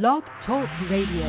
Blog Talk Radio.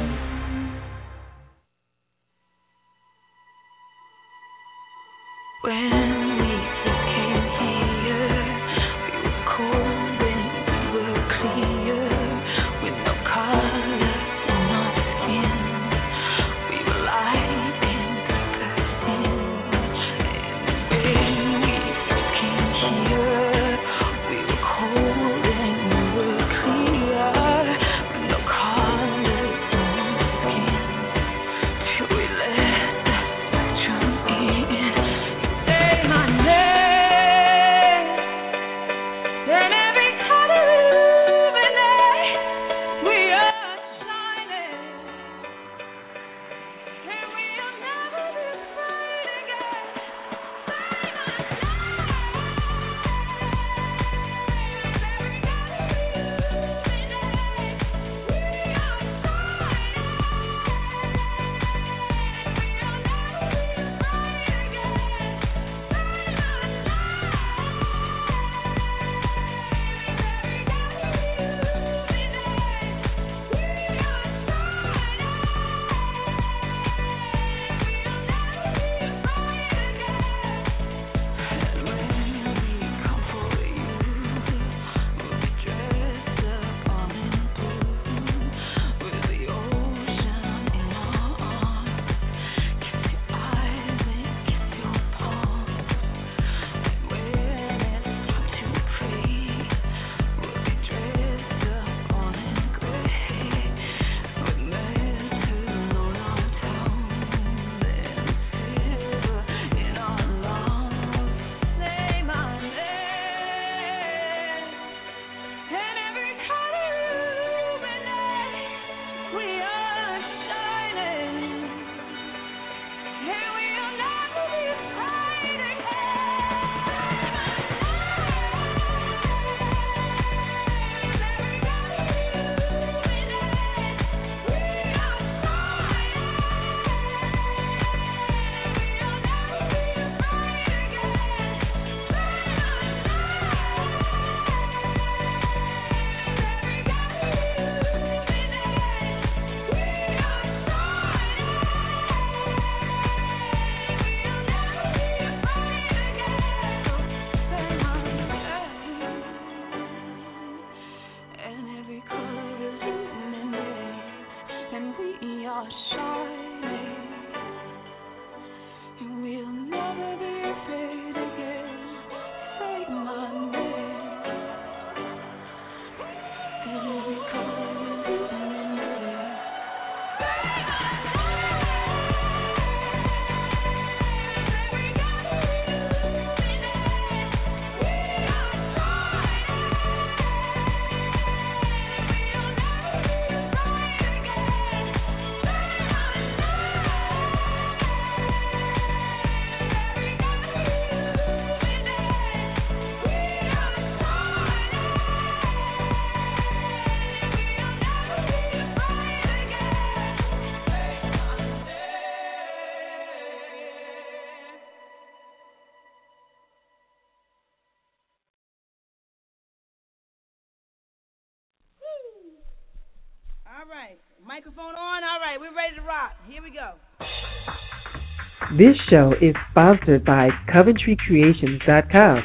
This show is sponsored by CoventryCreations.com.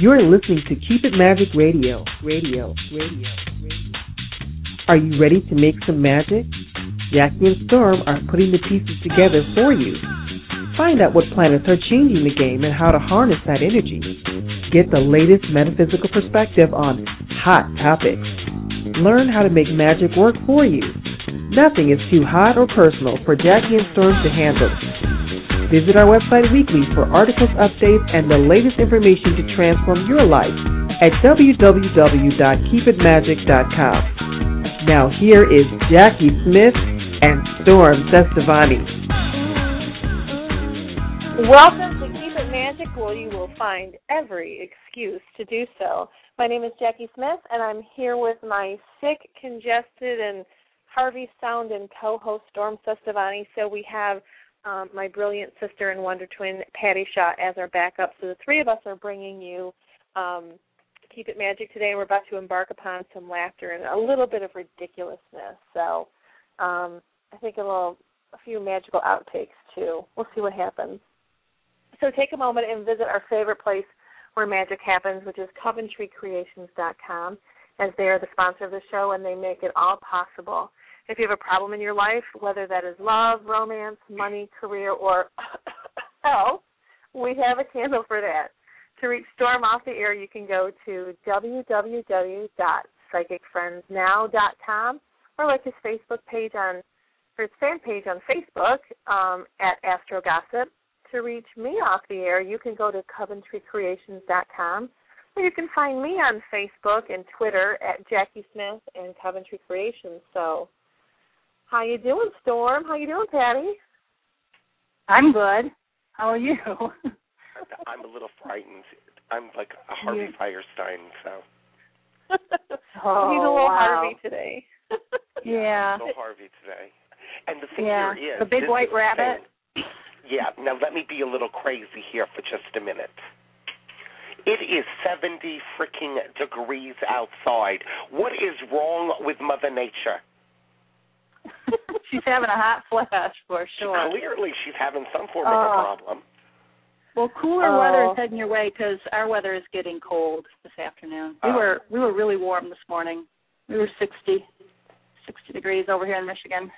You're listening to Keep It Magic Radio. Radio. Radio. Radio. Are you ready to make some magic? Jacki and Storm are putting the pieces together for you. Find out what planets are changing the game and how to harness that energy. Get the latest metaphysical perspective on hot topics. Learn how to make magic work for you Nothing is too hot or personal for Jacki and Storm to handle. Visit our website weekly for articles, updates, and the latest information to transform your life at www.keepitmagic.com. Now here is Jacki Smith and Storm Cestavani. Welcome to Keep It Magic, where you will find every excuse to do so. My name is Jacki Smith, and I'm here with my sick, congested, and Harvey Sound and co-host Storm Cestavani. So we have um, my brilliant sister and wonder twin Patty Shaw as our backup. So the three of us are bringing you um, Keep It Magic today. And we're about to embark upon some laughter and a little bit of ridiculousness. So um, I think a little, a few magical outtakes too. We'll see what happens. So take a moment and visit our favorite place where magic happens, which is CoventryCreations.com, as they are the sponsor of the show and they make it all possible. If you have a problem in your life, whether that is love, romance, money, career, or health, we have a candle for that. To reach Storm off the air, you can go to www.psychicfriendsnow.com or like his Facebook page on, or his fan page on Facebook um, at Astro Gossip. To reach me off the air, you can go to CoventryCreations.com or you can find me on Facebook and Twitter at Jacki Smith and Coventry Creations. So, how you doing, Storm? How you doing, Patty? I'm good. How are you? I'm a little frightened. I'm like a Harvey Yeah. Fierstein, so Oh, He's a little wow. Harvey today. Yeah. no Harvey today. And the thing Yeah. here is The big white rabbit. thing. Yeah. Now let me be a little crazy here for just a minute. It is 70 freaking degrees outside. What is wrong with Mother Nature? She's having a hot flash for sure. Clearly, she's having some form of a Oh. problem. Well, cooler Oh. weather is heading your way because our weather is getting cold this afternoon. We Oh. were we were really warm this morning. We were 60, 60 degrees over here in Michigan.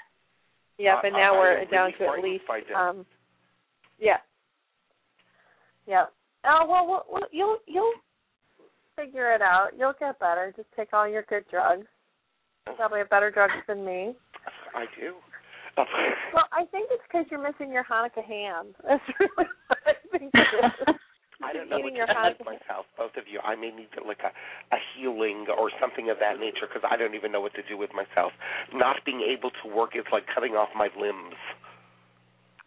Yep, and I- now I we're am down to at least by this. um yeah. Yep. Oh well, well, well you'll you'll figure it out. You'll get better. Just take all your good drugs. You probably have better drugs than me. I do. Well, I think it's because you're missing your Hanukkah ham. That's really what I think it is. I don't know what Eating to your do myself, both of you. I may need to, like a, a healing or something of that nature because I don't even know what to do with myself. Not being able to work is like cutting off my limbs.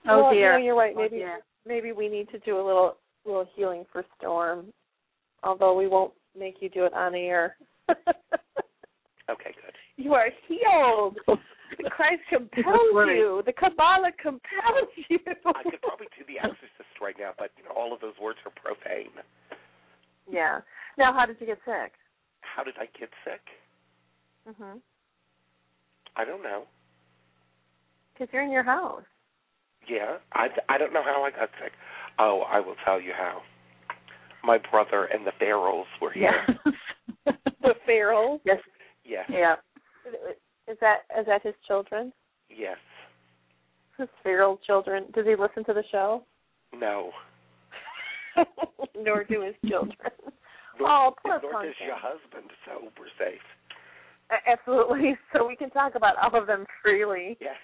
Oh well, dear. You know, you're right. Oh, Maybe dear. maybe we need to do a little little healing for Storm, although we won't make you do it on air. Okay, good. you are healed. Christ compels you. The Kabbalah compels you. I could probably do The Exorcist right now, but you know, all of those words are profane. yeah. Now, how did you get sick? How did I get sick? Mhm. I don't know. Because you're in your house. Yeah, I, I don't know how I got sick. Oh, I will tell you how. My brother and the Barrels were here. Yes. The feral. yes. Yes. Yeah. Is that is that his children? Yes. His feral children. Does he listen to the show? No. Nor do his children. Nor, Oh, poor nor does Pumpkin. your husband, so we're safe. Absolutely. So we can talk about all of them freely. Yes.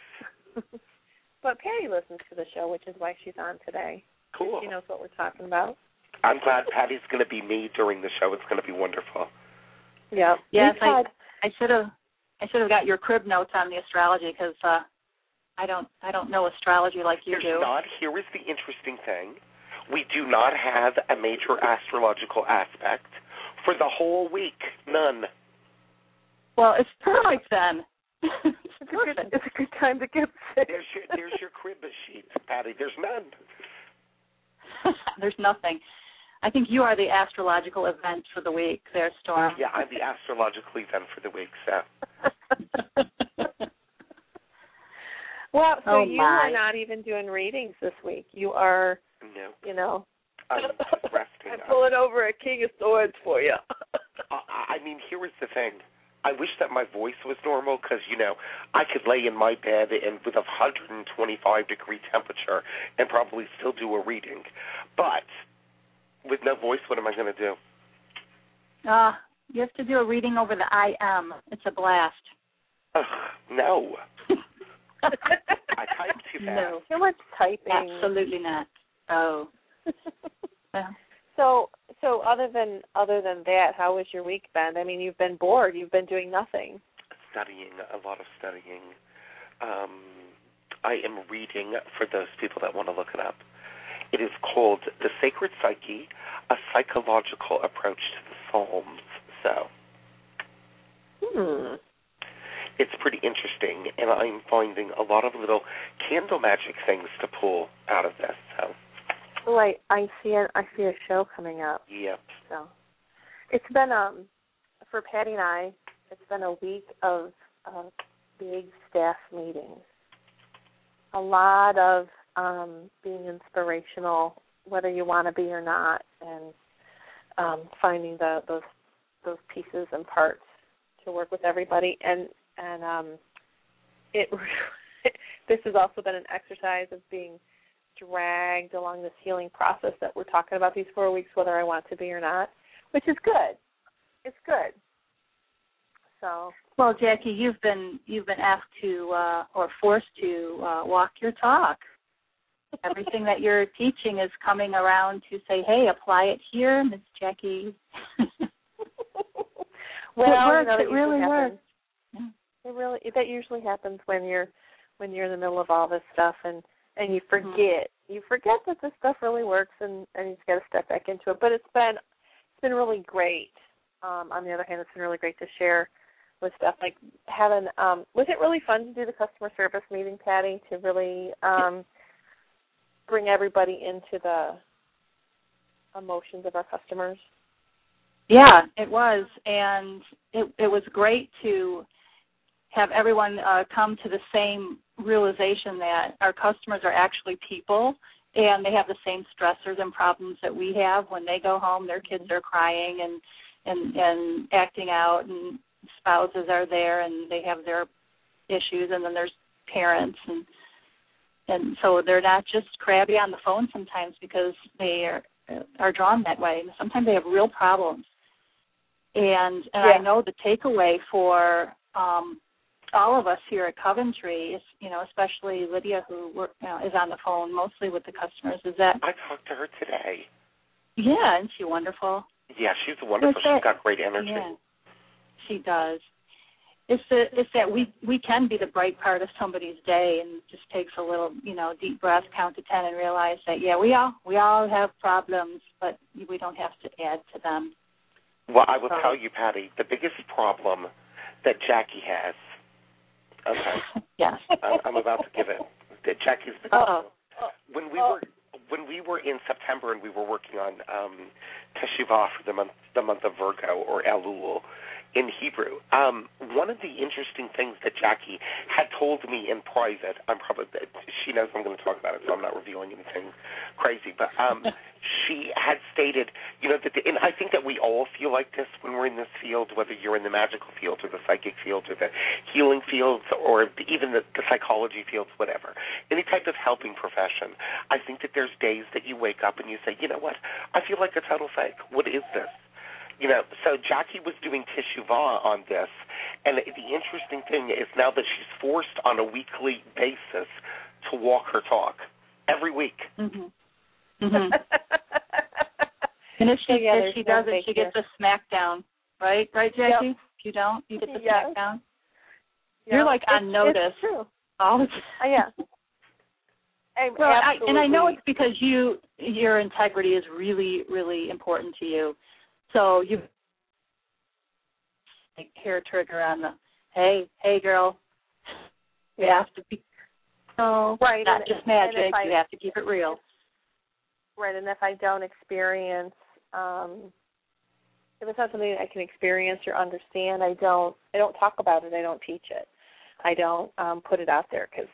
but Patty listens to the show, which is why she's on today. Cool. She knows what we're talking about. I'm glad Patty's going to be me during the show. It's going to be wonderful. Yeah. Yes, I I should have I should have got your crib notes on the astrology because uh, I don't I don't know astrology like you There's do. not. Here is the interesting thing. We do not have a major astrological aspect for the whole week. None. Well, it's perfect then. it's It's a, good, it's a good time to get sick. There's your there's your crib sheet, Patty. There's none. There's nothing. I think you are the astrological event for the week, there, Storm. Yeah, I'm the astrological event for the week. So well, so Oh, you are not even doing readings this week. You are, no, you know, I'm just resting. I'm pulling over a king of swords for you. I, I mean, here is the thing. I wish that my voice was normal because you know I could lay in my bed and with a 125 degree temperature and probably still do a reading, but with no voice, what am I going to do? Uh, you have to do a reading over the IM. It's a blast. Ugh, no, I type too fast. No, Too much typing. absolutely not. Oh, well, So, so other than other than that, how was your week been? I mean, you've been bored. You've been doing nothing. Studying a lot of studying. Um, I am reading for those people that want to look it up. It is called The Sacred Psyche: A Psychological Approach to the Psalms. So. Hmm. it's pretty interesting, and I'm finding a lot of little candle magic things to pull out of this. So, Well, I I see a I see a show coming up. yep. So, it's been um for Patty and I, it's been a week of uh, big staff meetings. A lot of um, being inspirational, whether you want to be or not, and um, finding the those those pieces and parts to work with everybody. And and um, it this has also been an exercise of being dragged along this healing process that we're talking about these four weeks, whether I want to be or not, which is good. It's good. So well, Jacki, you've been you've been asked to uh, or forced to uh, walk your talk. Everything that you're teaching is coming around to say, "Hey, apply it here, Miss Jacki." well, it works. It really happens. works. Yeah. It really that usually happens when you're when you're in the middle of all this stuff and and you Mm-hmm. forget you forget that this stuff really works and and you just got to step back into it. But it's been it's been really great. Um, on the other hand, it's been really great to share with stuff like having. Um, was it really fun to do the customer service meeting, Patty? To really um, bring everybody into the emotions of our customers. Yeah, it was, and it it was great to have everyone uh, come to the same realization that our customers are actually people and they have the same stressors and problems that we have when they go home their kids are crying and and and acting out and spouses are there and they have their issues and then there's parents and and so they're not just crabby on the phone sometimes because they are are drawn that way sometimes they have real problems and and Yeah. I know the takeaway for um all of us here at Coventry, is, you know, especially Lydia, who work, you know, is on the phone mostly with the customers, is that I talked to her today. yeah, isn't she wonderful? Yeah, she's wonderful. She's got great energy. Yeah, she does. It's the it's that we we can be the bright part of somebody's day, and just takes a little you know deep breath, count to ten, and realize that yeah we all we all have problems, but we don't have to add to them. Well, I will Oh. tell you, Patty, the biggest problem that Jacki has. Okay, yes. I- I'm about to give it. That Jacki's biggest Uh-oh. when we Oh. were when we were in September and we were working on um Teshuvah for the month the month of Virgo or Elul in Hebrew. Um one of the interesting things that Jacki had told me in private, I'm probably she knows I'm going to talk about it, so I'm not revealing anything crazy, but um she had stated, you know, that the, and I think that we all feel like this when we're in this field, whether you're in the magical field or the psychic field or the healing fields or even the, the psychology fields, whatever, any type of helping profession. I think that there's days that you wake up and you say, you know what, I feel like a total fake. What is this? You know, so Jacki was doing teshuvah on this, and the interesting thing is now that she's forced on a weekly basis to walk her talk every week. Mhm. Mhm. And if she So, yeah, if she no doesn't, she fake gets a smackdown, right? Right, Jacki? Yep. If you don't, you get the Yes. smackdown. Yeah. You're like on It's- notice It's true. all the Uh, yeah. I'm Well, I, and I know it's because you your integrity is really really important to you. So you like hair trigger on the hey hey girl, you Yeah. have to be oh, Right, not and- just magic. I- you have to keep it real. right, and if I don't experience, um, if it's not something I can experience or understand, I don't. I don't talk about it. I don't teach it. I don't um, put it out there because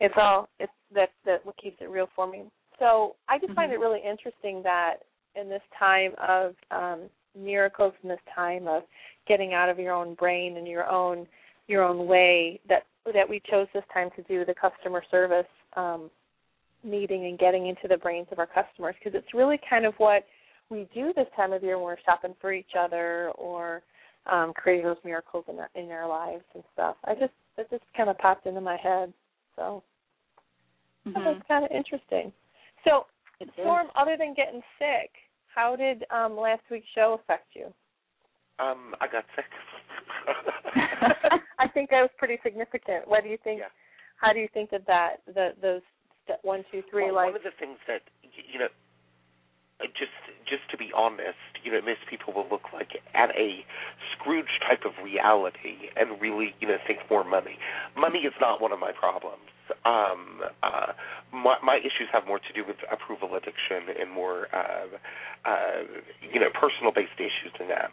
it's all it's that that what keeps it real for me. So I just find Mhm. it really interesting that in this time of um, miracles, in this time of getting out of your own brain and your own your own way, that that we chose this time to do the customer service um, meeting and getting into the brains of our customers because it's really kind of what we do this time of year when we're shopping for each other or um, creating those miracles in our, in our lives and stuff. I just it just kind of popped into my head, so that Mhm. was kind of interesting. So, It is. Storm, other than getting sick, how did um, last week's show affect you? Um, I got sick. I think that was pretty significant. What do you think? Yeah. How do you think that that the those step one, two, three, well, like one of the things that you know, just just to be honest, you know, most people will look like at a Scrooge type of reality and really, you know, think more money. Money is not one of my problems. Um, uh, my, my issues have more to do with approval addiction and more, uh, uh, you know, personal based issues than that.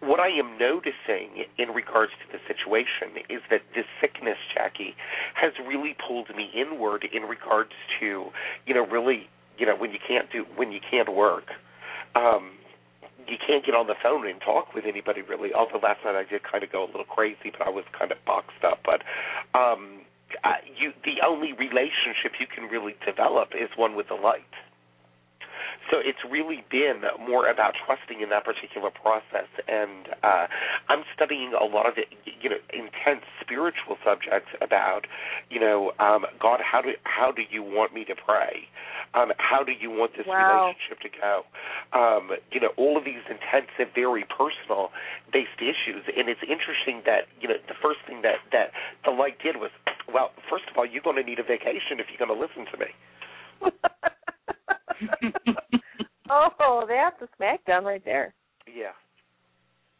What I am noticing in regards to the situation is that this sickness, Jacki, has really pulled me inward in regards to, you know, really, you know, when you can't do when you can't work. Um, you can't get on the phone and talk with anybody really. Although last night I did kind of go a little crazy, but I was kind of boxed up. But um, uh, you, the only relationship you can really develop is one with the light. So it's really been more about trusting in that particular process, and uh, I'm studying a lot of you know, intense spiritual subjects about, you know, um, God, how do how do you want me to pray? Um, how do you want this wow. relationship to go? Um, you know, all of these intensive, very personal based issues, and it's interesting that you know the first thing that that the light did was, well, first of all, you're going to need a vacation if you're going to listen to me. oh, that's a smackdown right there. Yeah.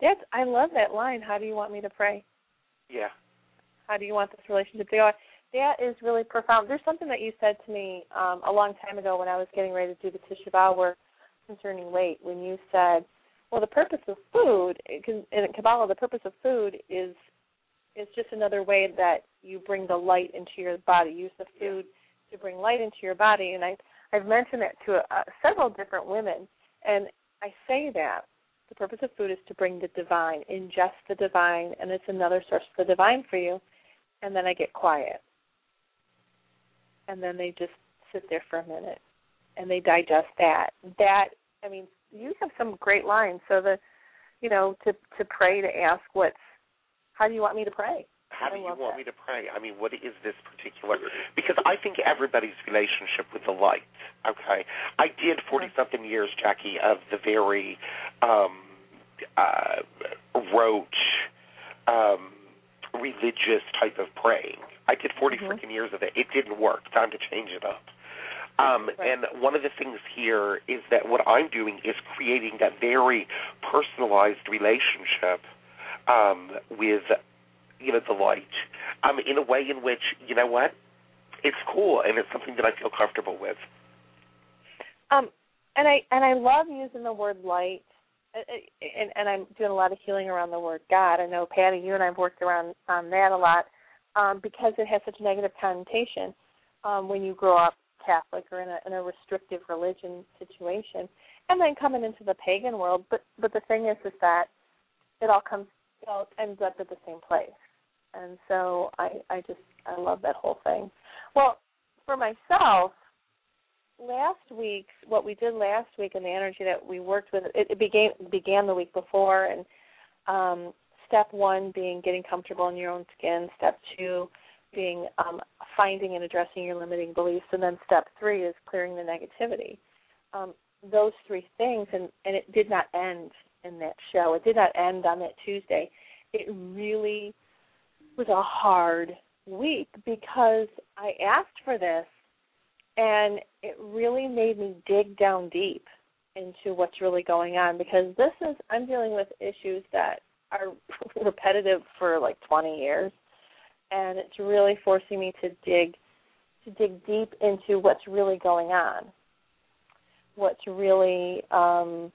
That's I love that line. How do you want me to pray? Yeah. How do you want this relationship to go? That is really profound. There's something that you said to me um, a long time ago when I was getting ready to do the Tisha B'av work concerning weight. When you said, "Well, the purpose of food in Kabbalah, the purpose of food is is just another way that you bring the light into your body. Use the food to bring light into your body." And I I've mentioned that to uh, several different women, and I say that the purpose of food is to bring the divine, ingest the divine, and it's another source of the divine for you. And then I get quiet, and then they just sit there for a minute, and they digest that. That I mean, you have some great lines. So the, you know, to to pray to ask what's, how do you want me to pray? How do you want that. me to pray? I mean, what is this particular? Because I think everybody's relationship with the light. Okay, I did forty something years, Jacki, of the very um, uh, rote, um, religious type of praying. I did 40 Mhm. freaking years of it. It didn't work. Time to change it up. Um, Right. And one of the things here is that what I'm doing is creating that very personalized relationship um, with, you know, the light, um, in a way in which, you know what, it's cool and it's something that I feel comfortable with. Um, and I and I love using the word light, Uh, uh, and and I'm doing a lot of healing around the word God. I know Patty, you and I've worked around on that a lot um, because it has such a negative connotation um, when you grow up Catholic or in a in a restrictive religion situation, and then coming into the pagan world. But but the thing is, is that it all comes it all ends up at the same place, and so I I just I love that whole thing. Well, for myself, last week's what we did last week and the energy that we worked with it, it began began the week before and um step one being getting comfortable in your own skin step two being um finding and addressing your limiting beliefs and then step three is clearing the negativity. Um those three things and and it did not end in that show. It did not end on that tuesday. It really was a hard week because i asked for this and it really made me dig down deep into what's really going on because this is I'm dealing with issues that are repetitive for like 20 years and it's really forcing me to dig to dig deep into what's really going on. What's really um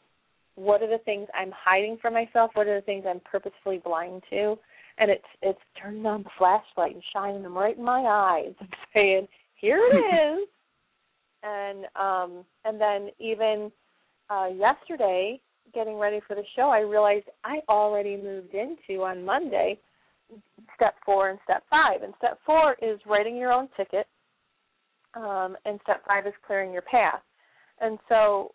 what are the things I'm hiding from myself? What are the things I'm purposefully blind to? And it's it's turning on the flashlight and shining them right in my eyes and saying, Here it is. And um and then even uh yesterday getting ready for the show i realized i already moved into on monday step four and step five. And step four is writing your own ticket um and step five is clearing your path. And so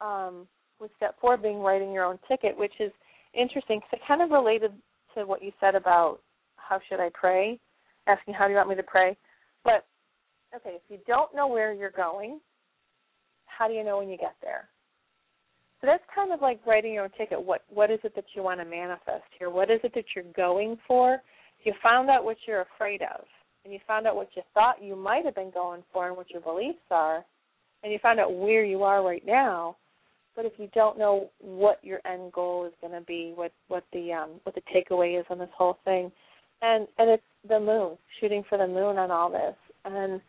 um with step four being writing your own ticket which is interesting because it kind of related to what you said about how should i pray asking how do you want me to pray but okay, if you don't know where you're going, how do you know when you get there? So that's kind of like writing your own ticket. What what is it that you want to manifest here? What is it that you're going for? You found out what you're afraid of, and you found out what you thought you might have been going for and what your beliefs are, and you found out where you are right now, but if you don't know what your end goal is going to be, what what the um what the takeaway is on this whole thing, and and it's the moon, shooting for the moon on all this, and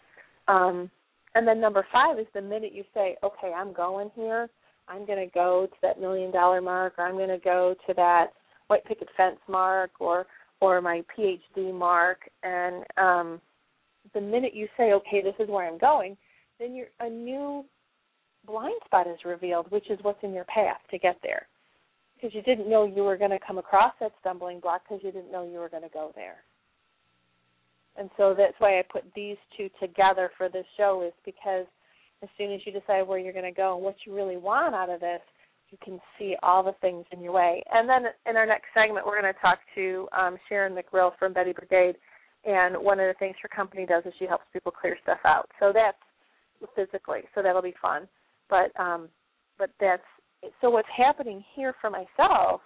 um and then number five is the minute you say, okay, I'm going here, I'm going to go to that million dollar mark, or I'm going to go to that white picket fence mark, or or my PhD mark, and um, the minute you say, okay, this is where I'm going, then you're, a new blind spot is revealed, which is what's in your path to get there. Because you didn't know you were going to come across that stumbling block because you didn't know you were going to go there. And so that's why I put these two together for this show is because as soon as you decide where you're going to go and what you really want out of this, you can see all the things in your way. And then in our next segment, we're going to talk to um, Sharon McRill from Bettie Brigade. And one of the things her company does is she helps people clear stuff out. So that's physically. So that'll be fun. But um, but that's so what's happening here for myself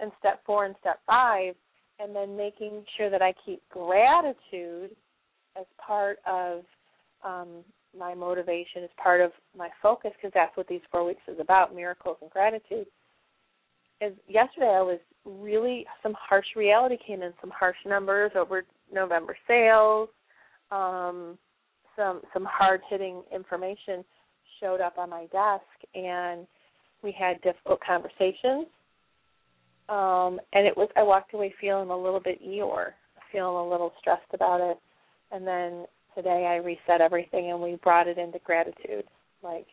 in step four and step five and then making sure that I keep gratitude as part of um, my motivation, as part of my focus, because that's what these four weeks is about miracles and gratitude. Is yesterday I was really some harsh reality came in, some harsh numbers over November sales, um, some some hard hitting information showed up on my desk, and we had difficult conversations um, and it was I walked away feeling a little bit Eeyore, feeling a little stressed about it. And then today I reset everything and we brought it into gratitude. Like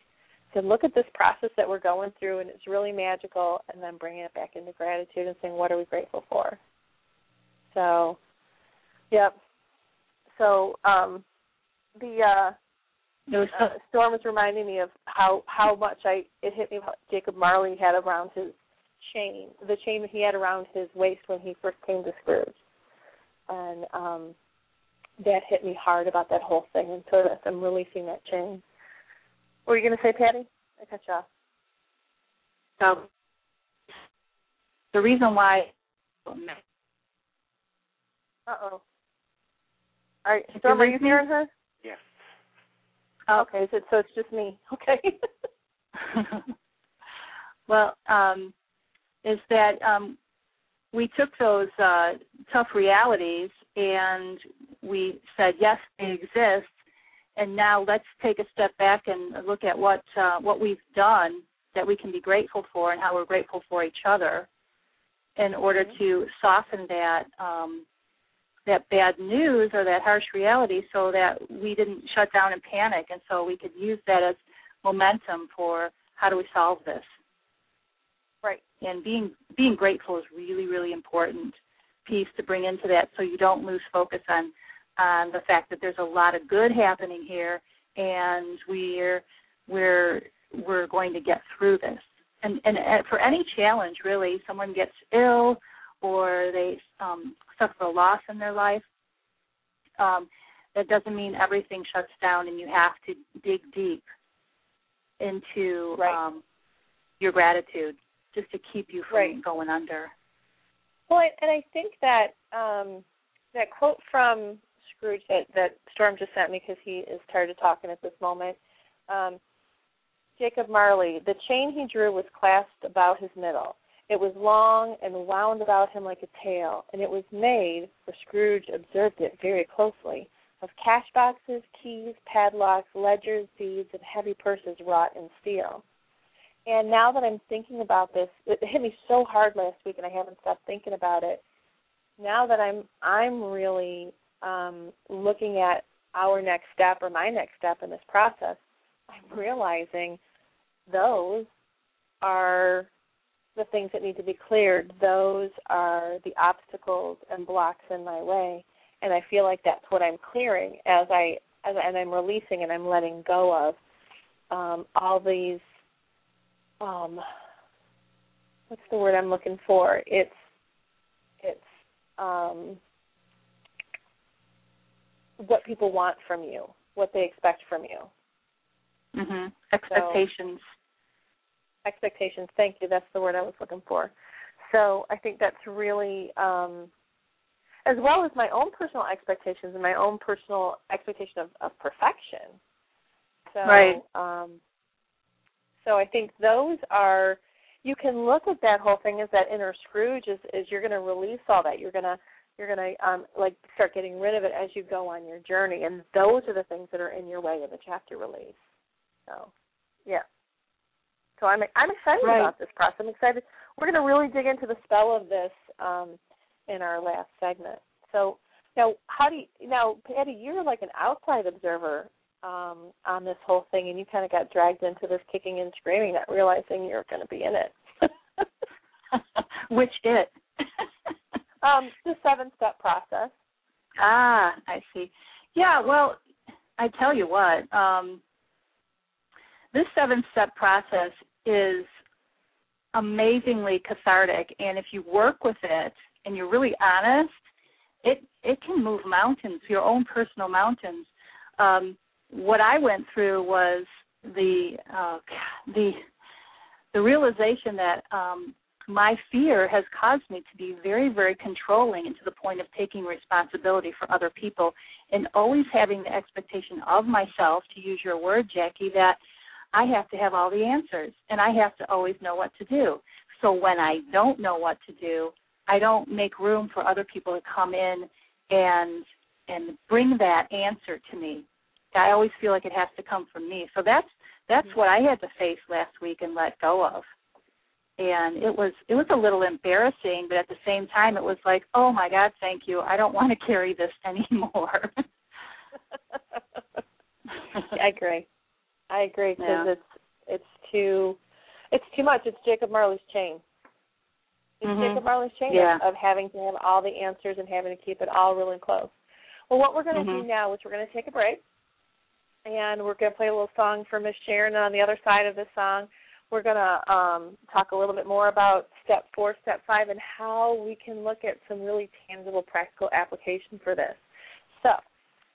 to look at this process that we're going through and it's really magical and then bringing it back into gratitude and saying what are we grateful for. So yep. So um the uh uh, Storm was reminding me of how how much I it hit me what Jacob Marley had around his chain, the chain that he had around his waist when he first came to Scrooge, and um, that hit me hard about that whole thing. And so that I'm releasing that chain. What were you going to say, Patty? I cut you off. So the reason why. Uh oh. All right, Storm, are you hearing her? Oh, okay, so, so it's just me. Okay. well, um, is that um, we took those uh, tough realities and we said yes they exist and now let's take a step back and look at what uh, what we've done that we can be grateful for and how we're grateful for each other in order mm-hmm. to soften that um, that bad news or that harsh reality so that we didn't shut down and panic and so we could use that as momentum for how do we solve this Right. And being being grateful is really really important piece to bring into that, so you don't lose focus on on the fact that there's a lot of good happening here, and we're we're we're going to get through this. And and for any challenge, really, someone gets ill or they um, suffer a loss in their life. Um, that doesn't mean everything shuts down and you have to dig deep into right. um, your gratitude just to keep you from right. going under. Well, and I think that um, that quote from Scrooge that, that Storm just sent me because he is tired of talking at this moment. Um, Jacob Marley, the chain he drew was clasped about his middle. It was long and wound about him like a tail, and it was made, for Scrooge observed it very closely, of cash boxes, keys, padlocks, ledgers, deeds, and heavy purses wrought in steel. And now that I'm thinking about this, it hit me so hard last week, and I haven't stopped thinking about it. Now that I'm I'm really um, looking at our next step or my next step in this process, I'm realizing those are the things that need to be cleared. Those are the obstacles and blocks in my way, and I feel like that's what I'm clearing as I as and I'm releasing and I'm letting go of um, all these um what's the word I'm looking for? It's it's um what people want from you, what they expect from you. Mhm. Expectations. So, expectations. Thank you. That's the word I was looking for. So I think that's really um as well as my own personal expectations and my own personal expectation of, of perfection. So right. um so I think those are you can look at that whole thing as that inner Scrooge is, is you're going to release all that. You're going to You're going to um, like start getting rid of it as you go on your journey, and those are the things that are in your way of a chapter release. So, yeah. So I'm I'm excited right. about this process. I'm excited. We're going to really dig into the spell of this um, in our last segment. So now, how do you now, Patty? You're like an outside observer um, on this whole thing, and you kind of got dragged into this kicking and screaming, not realizing you're going to be in it. Which it? um, the seven step process. Ah, I see. Yeah, well, I tell you what, um, this seven step process is amazingly cathartic, and if you work with it and you're really honest, it it can move mountains, your own personal mountains. Um, what I went through was the uh, the the realization that um, my fear has caused me to be very, very controlling and to the point of taking responsibility for other people and always having the expectation of myself, to use your word, Jacki, that I have to have all the answers and I have to always know what to do. So when I don't know what to do, I don't make room for other people to come in and and bring that answer to me. I always feel like it has to come from me. So that's that's what I had to face last week and let go of. And it was it was a little embarrassing, but at the same time it was like, "Oh my god, thank you. I don't want to carry this anymore." I agree. I agree because Yeah. it's it's too it's too much. It's Jacob Marley's chain. It's Mhm. Jacob Marley's chain Yeah. of, having to have all the answers and having to keep it all really close. Well, what we're going to do Mhm. now is we're going to take a break, and we're going to play a little song for Miss Sharon. And on the other side of the song, we're going to um, talk a little bit more about step four, step five, and how we can look at some really tangible, practical application for this. So,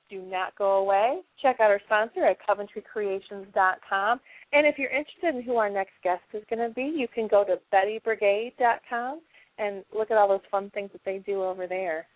do not go away. Check out our sponsor at CoventryCreations.com. And if you're interested in who our next guest is going to be, you can go to BettieBrigade.com and look at all those fun things that they do over there.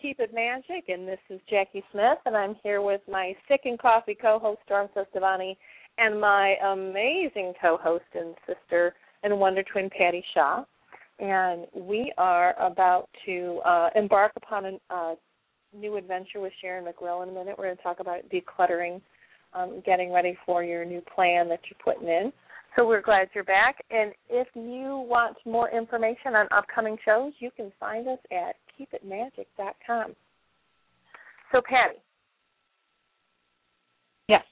Keep It Magic, and this is Jacki Smith, and I'm here with my sick and coffee co-host Storm Cestavani, and my amazing co-host and sister and wonder twin Patty Shaw, and we are about to uh, embark upon a uh, new adventure with Sharon McRill in a minute. We're going to talk about decluttering, um, getting ready for your new plan that you're putting in. So we're glad you're back. And if you want more information on upcoming shows, you can find us at keepitmagic.com. So, Patty. Yes.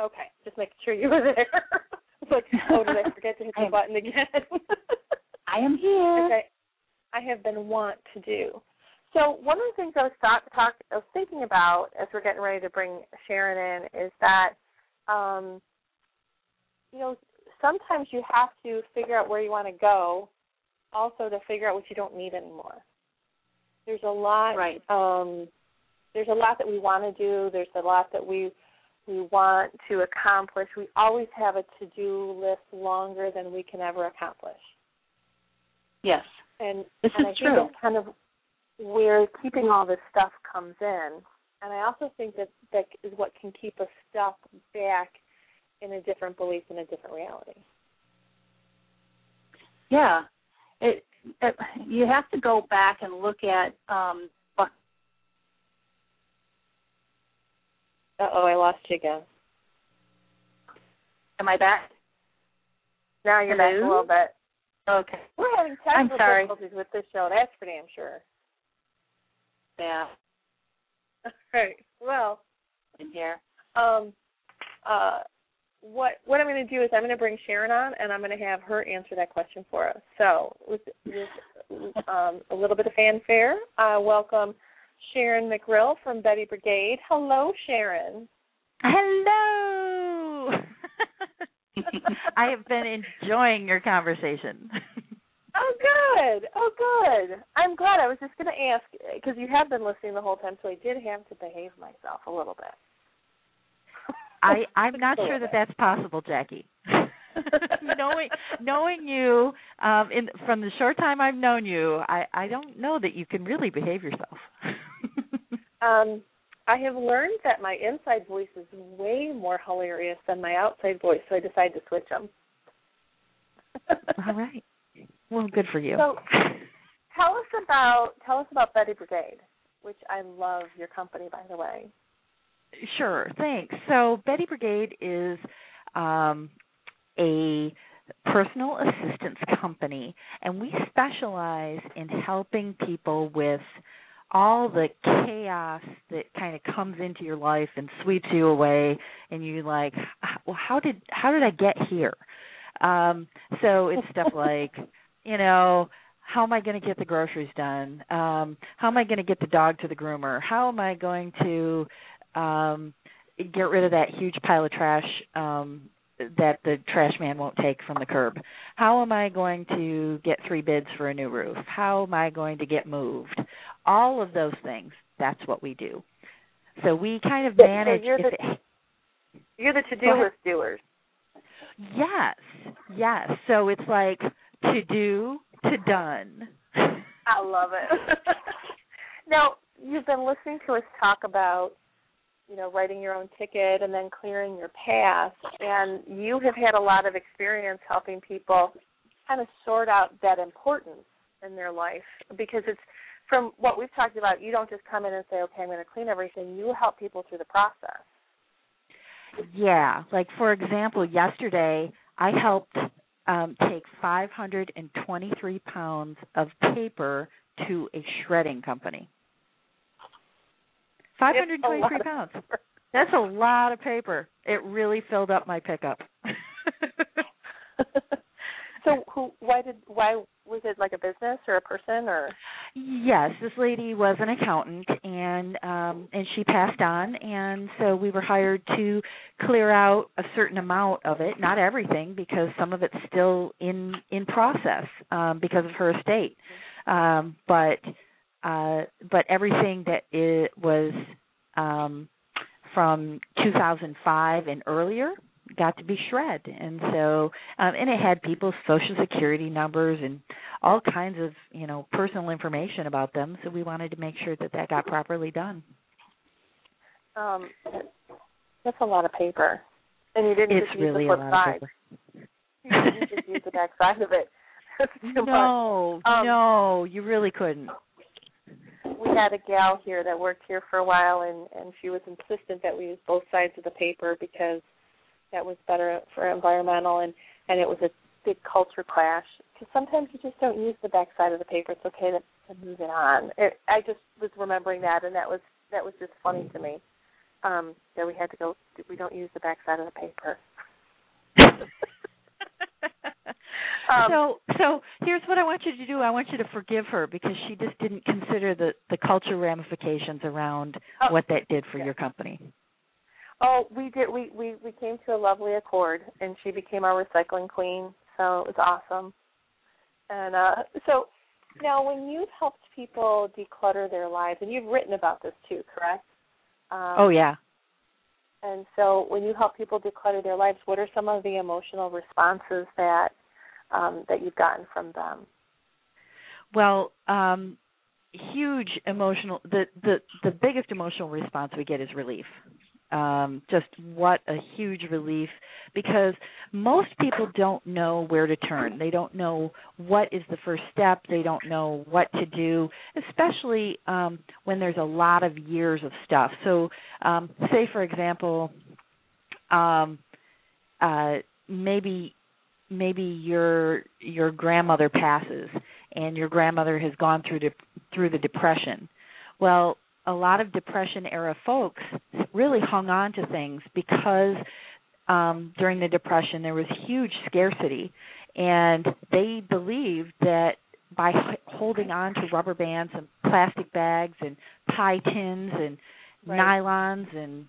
Okay, just making sure you were there. like, oh, did I forget to hit the button again? I am here. Okay. I have been want to do. So one of the things I was talk, talk I was thinking about as we're getting ready to bring Sharon in is that um you know, sometimes you have to figure out where you want to go, also to figure out what you don't need anymore. There's a lot Right. um there's a lot that we want to do, there's a lot that we we want to accomplish. We always have a to-do list longer than we can ever accomplish. Yes. And This and is I true. think that's kind of where keeping all this stuff comes in. And I also think that that is what can keep us stuck back in a different belief in a different reality. Yeah. It you have to go back and look at um Uh oh, I lost you again. am I back? Now you're back a little bit. Okay. We're having I'm technical sorry. difficulties with this show. That's for damn sure. Yeah. Right. Well, In here. um, uh, what what I'm going to do is I'm going to bring Sharon on, and I'm going to have her answer that question for us. So, with, with um, a little bit of fanfare, uh, welcome Sharon McRill from Bettie Brigade. Hello, Sharon. Hello. I have been enjoying your conversation. Oh, good. Oh, good. I'm glad. I was just going to ask because you have been listening the whole time, so I did have to behave myself a little bit. I I'm not sure that that's possible, Jacki. knowing knowing you um in from the short time I've known you, I I don't know that you can really behave yourself. Um, I have learned that my inside voice is way more hilarious than my outside voice, so I decided to switch them. All right. Well, good for you. So, tell us about tell us about Bettie Brigade, which I love your company, by the way. Sure, thanks. So Bettie Brigade is um, a personal assistance company, and we specialize in helping people with all the chaos that kind of comes into your life and sweeps you away, and you're like, well, how did how did I get here? Um, so it's stuff like, you know, how am I going to get the groceries done? Um, how am I going to get the dog to the groomer? How am I going to um get rid of that huge pile of trash um that the trash man won't take from the curb. How am i going to get three bids for a new roof? How am i going to get moved? All of those things that's what we do. So we kind of So manage you're the- it, You're the to-do list doers. yes yes. So it's like to do to done. I love it. now, you've been listening to us talk about you know, writing your own ticket and then clearing your path. And you have had a lot of experience helping people kind of sort out that importance in their life because it's from what we've talked about, you don't just come in and say, okay, I'm going to clean everything. You help people through the process. Yeah. Like, for example, yesterday I helped um, take 523 pounds of paper to a shredding company. 523 pounds. That's a lot of paper. It really filled up my pickup. so who why did why was it like a business or a person or yes this lady was an accountant and um and she passed on and so we were hired to clear out a certain amount of it not everything because some of it's still in in process um because of her estate um but uh but everything that it was um from 2005 and earlier got to be shred. And so um and it had people's social security numbers and all kinds of you know personal information about them. So we wanted to make sure that that got properly done. Um that's a lot of paper. And you didn't it's just really use the flip a lot side. of paper. You didn't just use the back side of it. No. Um, no you really couldn't we had a gal here that worked here for a while and and she was insistent that we use both sides of the paper because that was better for environmental and and it was a big culture clash. Because sometimes you just don't use the back side of the paper. It's okay to, to move it on. It, i just was remembering that and that was that was just funny to me um that we had to go we don't use the back side of the paper um, so so here's what I want you to do. I want you to forgive her because she just didn't consider the the culture ramifications around Oh, what that did for yeah. your company. Oh, we did. We we we came to a lovely accord, and she became our recycling queen. So it was awesome. And uh so now, when you've helped people declutter their lives, and you've written about this too, correct? Um, oh yeah. And so, when you help people declutter their lives, what are some of the emotional responses that um, that you've gotten from them? Well, um huge emotional the the the biggest emotional response we get is relief. Um just what a huge relief because most people don't know where to turn. They don't know what is the first step. They don't know what to do, especially um when there's a lot of years of stuff. So, um say for example, um uh maybe maybe your your grandmother passes and your grandmother has gone through de- through the depression well a lot of depression era folks really hung on to things because um during the depression there was huge scarcity and they believed that by h- holding on to rubber bands and plastic bags and pie tins and Right. nylons and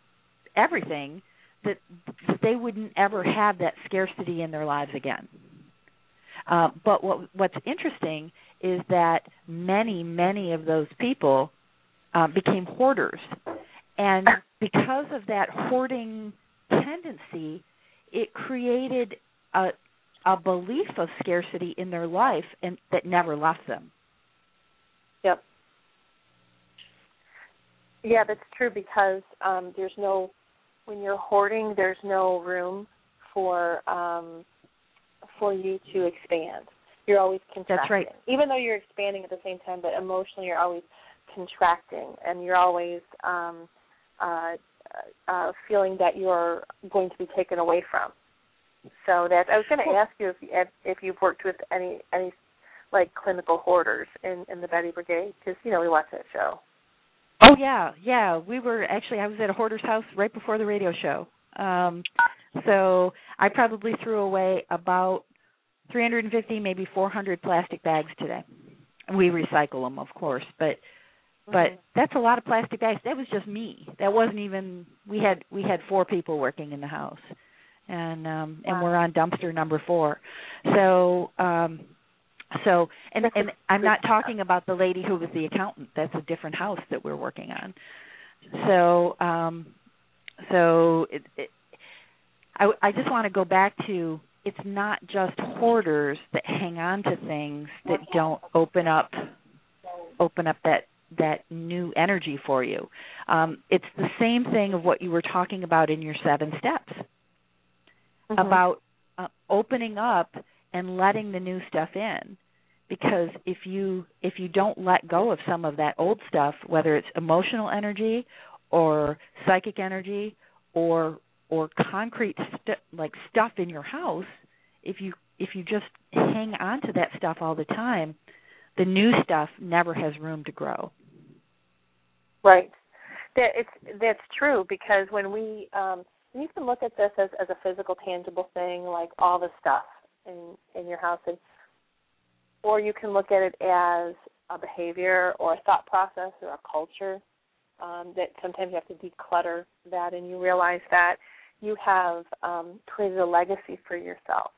everything that, they wouldn't ever have that scarcity in their lives again. Uh, but what what's interesting is that many many of those people uh, became hoarders, and because of that hoarding tendency, it created a a belief of scarcity in their life and that never left them. Yep. Yeah, that's true because um, there's no when you're hoarding, there's no room for um, for you to expand. You're always contracting. That's right. Even though you're expanding at the same time, but emotionally you're always contracting, and you're always um, uh, uh, feeling that you're going to be taken away from. So that I was going to ask you if if if you've worked with any any like clinical hoarders in in the Bettie Brigade because you know we watch that show. Oh yeah, yeah. We were actually I was at a hoarder's house right before the radio show. Um so I probably threw away about 350 maybe 400 plastic bags today. We recycle them of course, but but Mhm. that's a lot of plastic bags. That was just me. That wasn't even we had we had four people working in the house. And um and Wow. we're on dumpster number 4. So um so and and I'm not talking about the lady who was the accountant. That's a different house that we're working on. So um so it, it I I just want to go back to it's not just hoarders that hang on to things that don't open up open up that that new energy for you. Um, it's the same thing of what you were talking about in your seven steps Mm-hmm. about uh, opening up and letting the new stuff in because if you if you don't let go of some of that old stuff whether it's emotional energy or psychic energy or or concrete st- like stuff in your house if you if you just hang on to that stuff all the time the new stuff never has room to grow Right. That it's that's true because when we um you can look at this as as a physical tangible thing like all the stuff in in your house and or you can look at it as a behavior or a thought process or a culture um, that sometimes you have to declutter that and you realize that you have um, created a legacy for yourself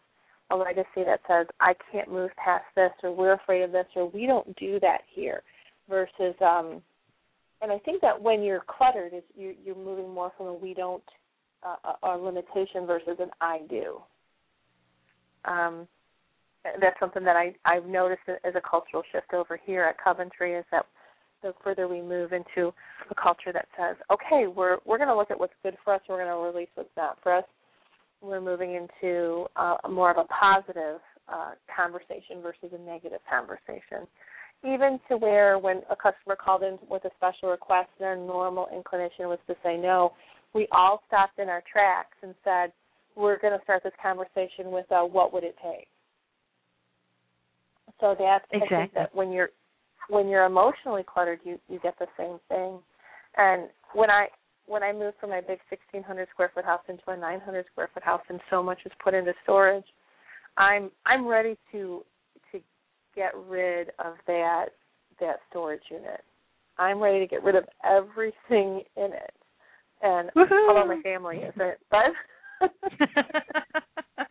a legacy that says i can't move past this or we're afraid of this or we don't do that here versus um, and I think that when you're cluttered, is you, you're moving more from a we don't uh, a limitation versus an I do. Um, that's something that I I've noticed as a cultural shift over here at Coventry is that the further we move into a culture that says, okay, we're we're going to look at what's good for us, we're going to release what's not for us. We're moving into uh, more of a positive uh, conversation versus a negative conversation even to where when a customer called in with a special request, their normal inclination was to say no. We all stopped in our tracks and said, "We're going to start this conversation with a what would it take." So that's I Exactly. think that when you're when you're emotionally cluttered, you you get the same thing. And when I when I moved from my big 1600 square foot house into a 900 square foot house, and so much is put into storage, I'm I'm ready to to get rid of that that storage unit. I'm ready to get rid of everything in it. And Woohoo! although my family isn't, but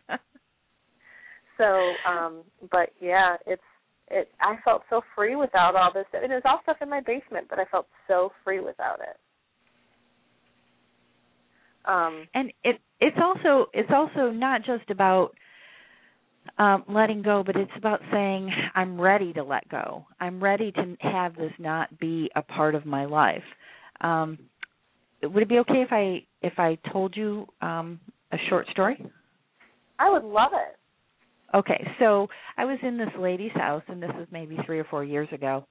so um but yeah, it's it I felt so free without all this. And it was all stuff in my basement, but I felt so free without it. Um and it it's also it's also not just about um letting go but it's about saying i'm ready to let go i'm ready to have this not be a part of my life um would it be okay if i if i told you um a short story I would love it. Okay, so I was in this lady's house, and this was maybe three or four years ago,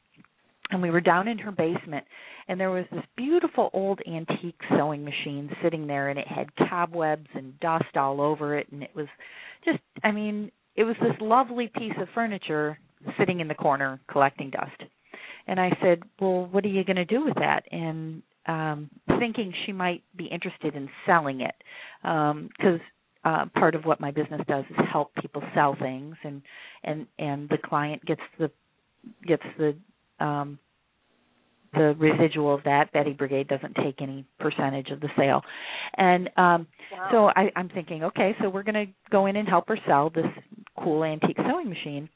and we were down in her basement, and there was this beautiful old antique sewing machine sitting there, and it had cobwebs and dust all over it, and it was just, I mean, it was this lovely piece of furniture sitting in the corner collecting dust. And I said, "Well, what are you going to do with that?" And um thinking she might be interested in selling it um because uh, part of what my business does is help people sell things, and and and the client gets the gets the um, the residual of that. Bettie Brigade doesn't take any percentage of the sale, and um, Wow. so I, I'm thinking, okay, so we're going to go in and help her sell this cool antique sewing machine.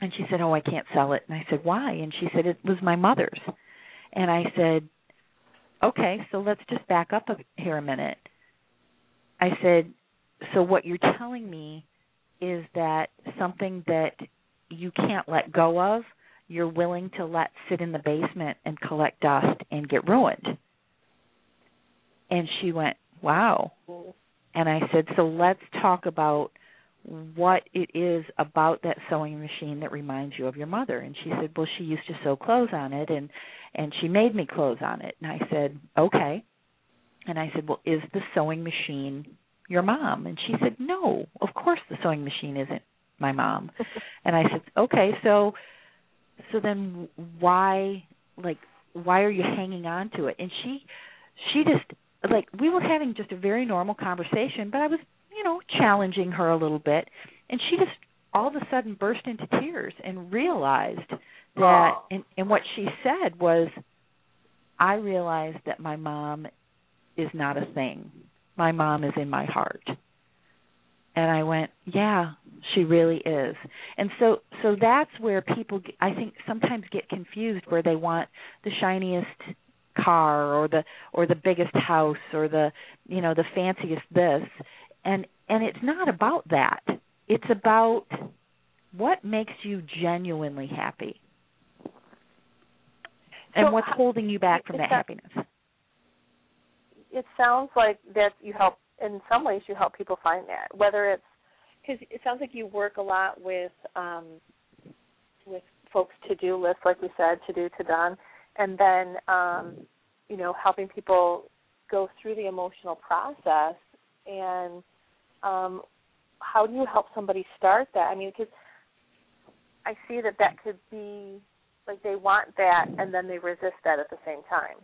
And she said, "Oh, I can't sell it." And I said, "Why?" And she said, "It was my mother's." And I said, "Okay, so let's just back up a, here a minute." I said, so what you're telling me is that something that you can't let go of you're willing to let sit in the basement and collect dust and get ruined. And she went wow. And i said so let's talk about what it is about that sewing machine that reminds you of your mother. And she said well she used to sew clothes on it and and she made me clothes on it. And i said okay. And i said well is the sewing machine your mom? And she said no of course the sewing machine isn't my mom. And i said okay so so then why like why are you hanging on to it? And she she just like we were having just a very normal conversation but i was you know challenging her a little bit. And she just all of a sudden burst into tears and realized that and and what she said was i realized that my mom is not a thing my mom is in my heart. And i went yeah she really is. And so so that's where people I think sometimes get confused where they want the shiniest car or the or the biggest house or the you know the fanciest this. And and it's not about that. It's about what makes you genuinely happy. And So what's holding you back from that that- happiness? It sounds like that you help in some ways you help people find that whether it's because it sounds like you work a lot with um with folks to do lists like we said to do to done and then um you know helping people go through the emotional process and um how do you help somebody start that? I mean because i see that that could be like they want that and then they resist that at the same time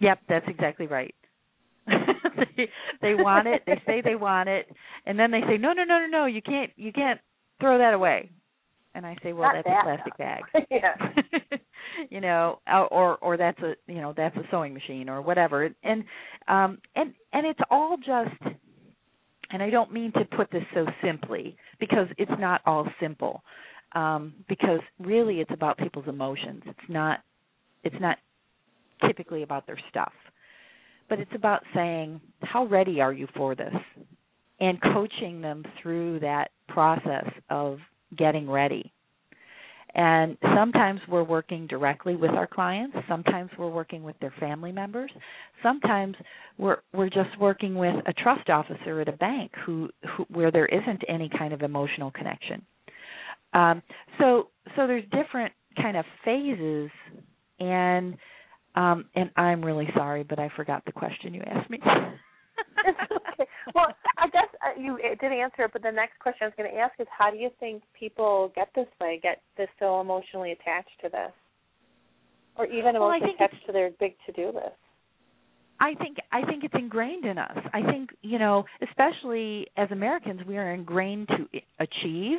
Yep, that's exactly right. they, they want it. They say they want it, and then they say, "No, no, no, no, no! You can't, you can't throw that away." And I say, "Well, Not that's that a plastic bag." yeah you know, or- or or that's a you know that's a sewing machine or whatever. And um and and it's all just. And I don't mean to put this so simply because it's not all simple. Um, because really, it's about people's emotions. It's not. It's not typically about their stuff. But it's about saying, how ready are you for this? And coaching them through that process of getting ready. And sometimes we're working directly with our clients, sometimes we're working with their family members, sometimes we're we're just working with a trust officer at a bank who, who where there isn't any kind of emotional connection. Um, so so there's different kind of phases and um, and I'm really sorry, but I forgot the question you asked me. okay. Well, I guess uh, you did answer it, but the next question I was going to ask is, how do you think people get this way, get this so emotionally attached to this, or even Well, emotionally think attached to their big to-do list? I think I think it's ingrained in us. I think you know, especially as Americans, we are ingrained to achieve.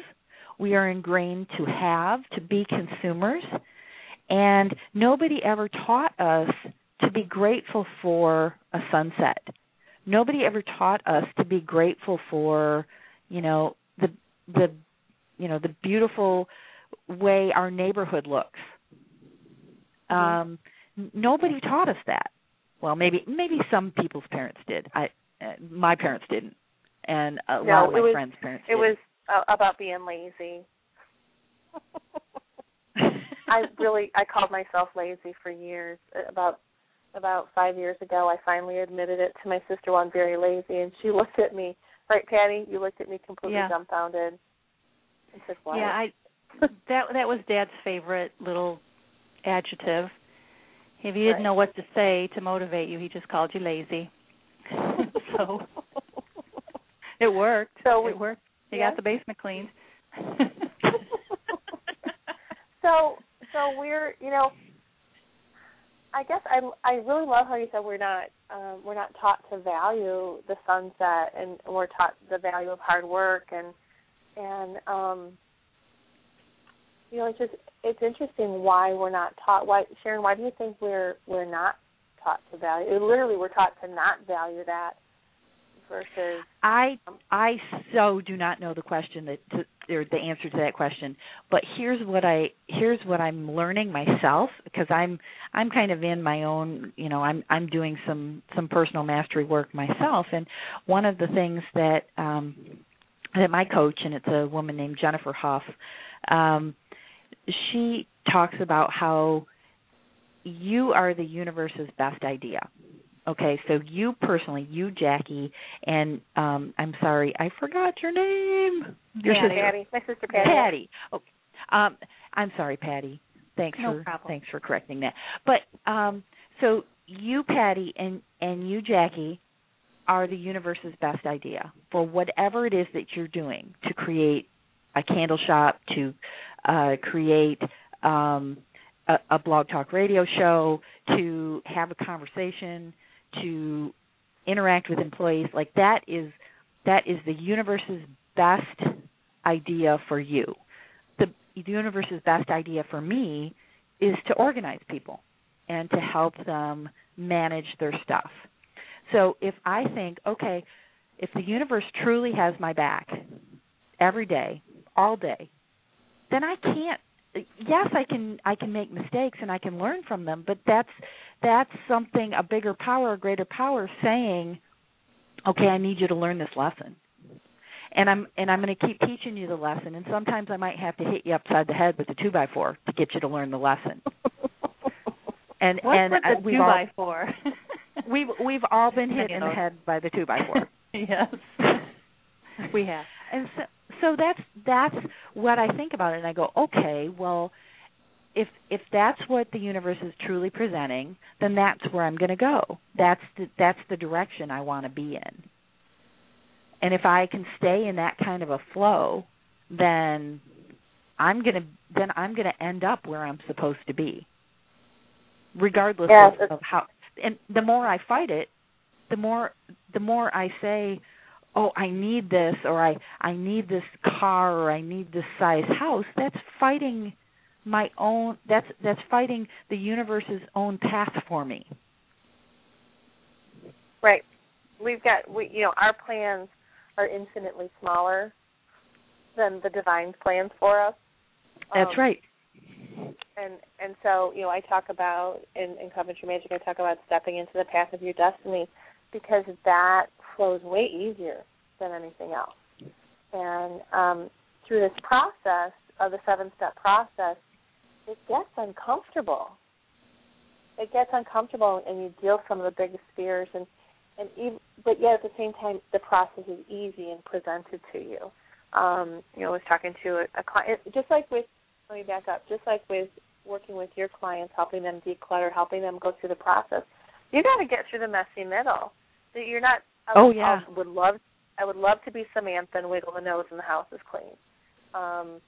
We are ingrained to have, to be consumers, and nobody ever taught us to be grateful for a sunset. Nobody ever taught us to be grateful for, you know, the the you know, the beautiful way our neighborhood looks. Um nobody taught us that. Well, maybe maybe some people's parents did. I uh, my parents didn't. And a No, lot of my was- friends' parents It didn't. was uh, about being lazy. I really I called myself lazy for years. About about five years ago, I finally admitted it to my sister. Well, I'm very lazy, and she looked at me. Right, Patty? You looked at me completely Yeah. dumbfounded. Said, "What?" Yeah, I that that was Dad's favorite little adjective. If you didn't Right. know what to say to motivate you, he just called you lazy. so it worked. So we- it worked. You yeah. got the basement cleaned. so so we're you know I guess I I really love how you said we're not um we're not taught to value the sunset and we're taught the value of hard work and and um you know it's just it's interesting why we're not taught why Sharon why do you think we're we're not taught to value literally we're taught to not value that versus I I so do not know the question that to, or the answer to that question, but here's what I here's what I'm learning myself because I'm I'm kind of in my own you know I'm I'm doing some some personal mastery work myself, and one of the things that um, that my coach and it's a woman named Jennifer Huff, um, she talks about how you are the universe's best idea Okay, so you personally, you Jacki, and um I'm sorry, I forgot your name. Your Patty. sister. Patty my sister Patty Patty. Okay. Um I'm sorry, Patty. Thanks No for problem. thanks for correcting that. But um so you Patty and and you Jacki are the universe's best idea for whatever it is that you're doing to create a candle shop, to uh create um a, a blog talk radio show, to have a conversation, to interact with employees like that is that is the universe's best idea for you. The, the universe's best idea for me is to organize people and to help them manage their stuff. So if i think okay if the universe truly has my back every day all day then i can't yes i can i can make mistakes and i can learn from them but that's that's something a bigger power a greater power saying okay i need you to learn this lesson and i'm and i'm going to keep teaching you the lesson and sometimes i might have to hit you upside the head with a two by four to get you to learn the lesson And What's and with uh, the we've two all by four? we've we've all been hit in the head by the two by four. yes, we have. and so so that's that's what I think about it and I go, okay, well if if that's what the universe is truly presenting, then that's where I'm going to go. That's the that's the direction I want to be in. And if I can stay in that kind of a flow, then I'm going to then I'm going to end up where I'm supposed to be. Regardless Yes, of, of how and the more I fight it, the more the more I say, "Oh, I need this," or "I I need this car," or "I need this size house." That's fighting my own. That's that's fighting the universe's own path for me. Right. We've got we you know, our plans are infinitely smaller than the divine plans for us. That's Um, right. And and so, you know, I talk about in, in Coventry Magic I talk about stepping into the path of your destiny because that flows way easier than anything else. And um through this process of the seven step process, it gets uncomfortable. It gets uncomfortable and you deal some of the biggest fears and and even, but yet at the same time the process is easy and presented to you. Um, you know, I was talking to a, a client just like with let me back up, just like with working with your clients, helping them declutter, helping them go through the process. You got to get through the messy middle. That you're not. I Oh, yeah. I would love. I would love to be Samantha and wiggle the nose and the house is clean. Um,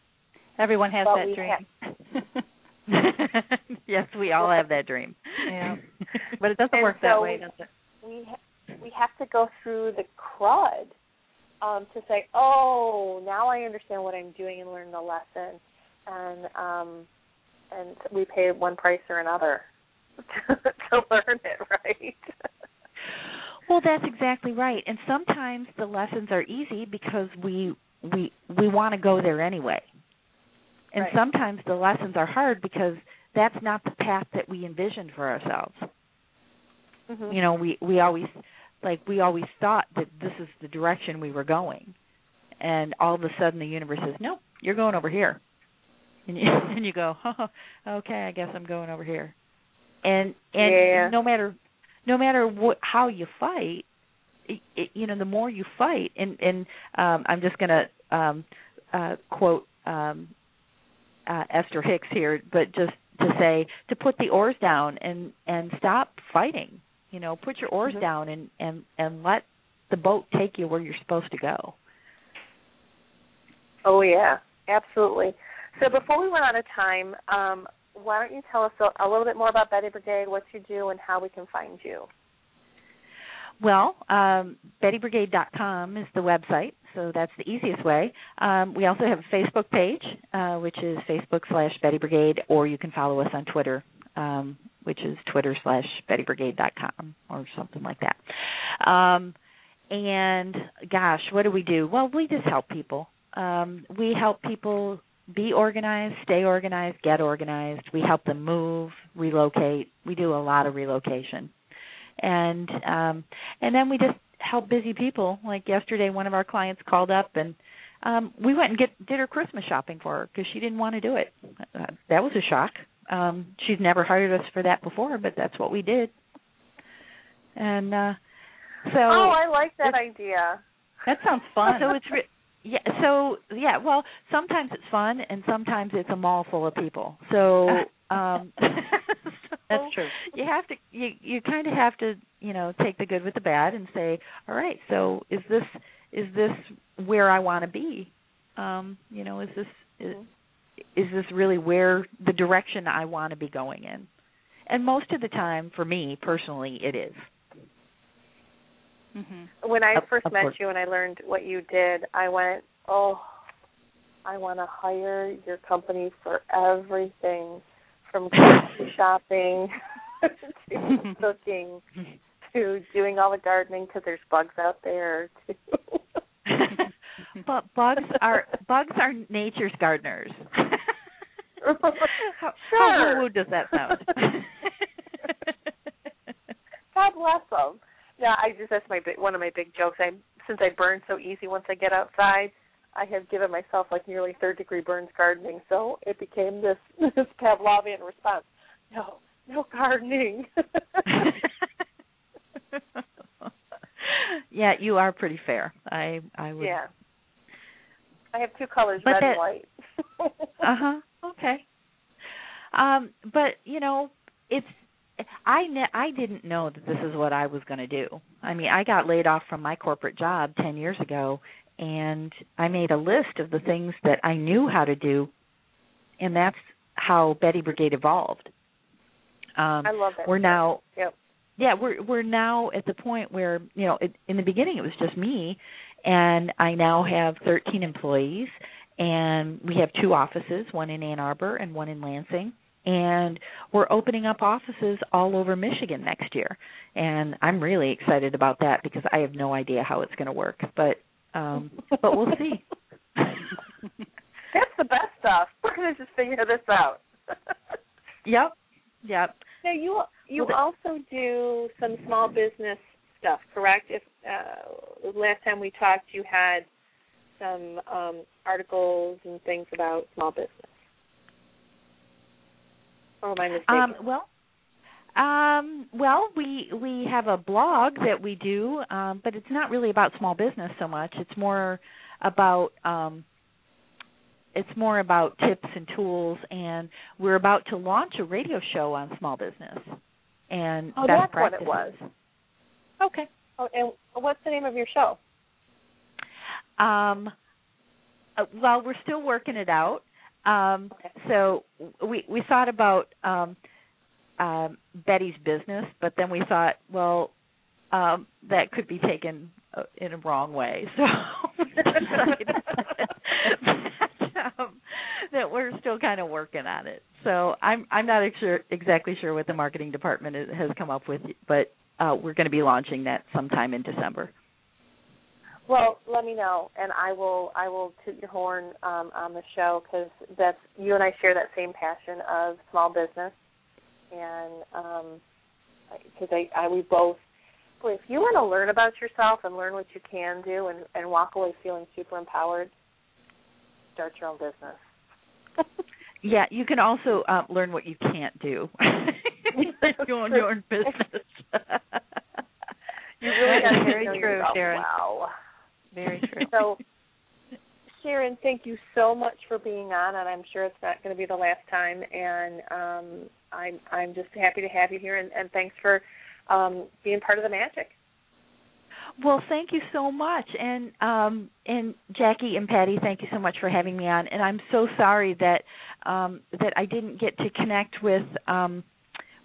Everyone has that dream. yes, we all have that dream. yeah, but it doesn't And work that so way, does it? we ha- we have to go through the crud um, to say, oh, now I understand what I'm doing and learn the lesson, and um, and we pay one price or another to learn it, right? Well, that's exactly right. And sometimes the lessons are easy because we we we want to go there anyway. And Right. sometimes the lessons are hard because that's not the path that we envisioned for ourselves. Mhm. You know, we we always like we always thought that this is the direction we were going. And all of a sudden the universe says, "Nope, you're going over here." And you, and you go, oh, "Okay, I guess I'm going over here." And and Yeah. no matter no matter what how you fight, it, it, you know, the more you fight and and um I'm just going to um uh quote um uh Esther Hicks here, but just to say to put the oars down and and stop fighting. You know, put your oars Mhm. down and and and let the boat take you where you're supposed to go. Oh yeah, absolutely. So before we run out of time, um, why don't you tell us a, a little bit more about Bettie Brigade, what you do, and how we can find you? Well, um, BettieBrigade.com is the website, so that's the easiest way. Um, we also have a Facebook page, uh, which is Facebook slash Bettie Brigade, or you can follow us on Twitter, um, which is Twitter slash BettieBrigade.com or something like that. Um, and gosh, what do we do? Well, we just help people. Um, we help people be organized, stay organized, get organized. We help them move, relocate. We do a lot of relocation and um and then we just help busy people like yesterday one of our clients called up and um we went and get did her christmas shopping for her because she didn't want to do it uh, that was a shock um she's never hired us for that before but that's what we did and uh so oh, I like that idea. That sounds fun. so it's re- yeah so yeah well sometimes it's fun and sometimes it's a mall full of people so um so That's true. you have to you you kind of have to you know take the good with the bad and say all right so is this is this where i want to be? Um you know is this is, is this really where the direction i want to be going in? And most of the time for me personally it is. Hmm When I Of- first of met course. you and I learned what you did, I went, oh, I want to hire your company for everything, from grocery shopping to cooking to doing all the gardening because there's bugs out there. To but bugs are bugs are nature's gardeners how, how Sure. woo-woo does that sound God bless them. Yeah, I just that's my big, one of my big jokes. I since I burn so easy once I get outside, I have given myself like nearly third degree burns gardening. So it became this this Pavlovian response. No, no gardening. yeah, you are pretty fair. I I would. Yeah. I have two colors, But red that- and white. Uh huh. Okay. Um, but you know, it's I ne- I didn't know that this is what I was going to do. I mean, I got laid off from my corporate job 10 years ago and I made a list of the things that I knew how to do and that's how Bettie Brigade evolved. Um I love that. we're now Yep. Yeah we're we're now at the point where you know it, in the beginning it was just me and i now have 13 employees and we have two offices one in ann arbor and one in lansing and we're opening up offices all over michigan next year and i'm really excited about that because i have no idea how it's going to work but um but we'll see That's the best stuff. We're gonna just figure this out. yep yep now you you also do some small business stuff, correct? If uh, last time we talked, you had some um, articles and things about small business. Or am I mistaken? Um, well, um, well, we we have a blog that we do, um, but it's not really about small business so much. It's more about um, it's more about tips and tools, and we're about to launch a radio show on small business and Oh, that's what it was. Okay. oh, and what's the name of your show? Um, uh, well, we're still working it out. Um, Okay. So we we thought about um, um, Bettie's business, but then we thought, well, um, that could be taken uh, in a wrong way. So we decided that, um, that we're still kind of working on it. So I'm I'm not sure exactly sure what the marketing department has come up with, but uh, we're going to be launching that sometime in December. Well, let me know, and I will I will toot your horn um, on the show because that's you and I share that same passion of small business, and because I, I we both. If you want to learn about yourself and learn what you can do and and walk away feeling super empowered, start your own business. Yeah, you can also uh, learn what you can't do. you own your own business. You really got Very true, yourself Sharon. well. Very true. So, Sharon, thank you so much for being on, and I'm sure it's not going to be the last time. And um, I'm I'm just happy to have you here, and, and thanks for um, being part of the magic. Well, thank you so much, and um, and Jacki and Patty, thank you so much for having me on. And I'm so sorry that um, that I didn't get to connect with um,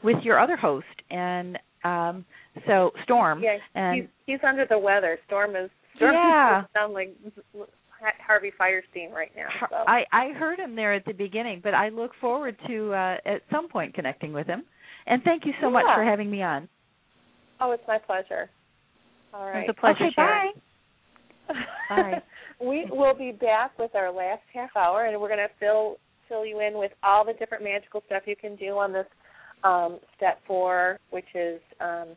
with your other host, and um, so Storm. Yeah, and he's he's under the weather. Storm is Storm Yeah. sound like Harvey Fierstein right now. So. I I heard him there at the beginning, but I look forward to uh, at some point connecting with him. And thank you so much for having me on. oh, it's my pleasure. All right. It's a pleasure, okay, Sharon. bye. Bye. we will be back with our last half hour, and we're going to fill fill you in with all the different magical stuff you can do on this um, step four, which is um,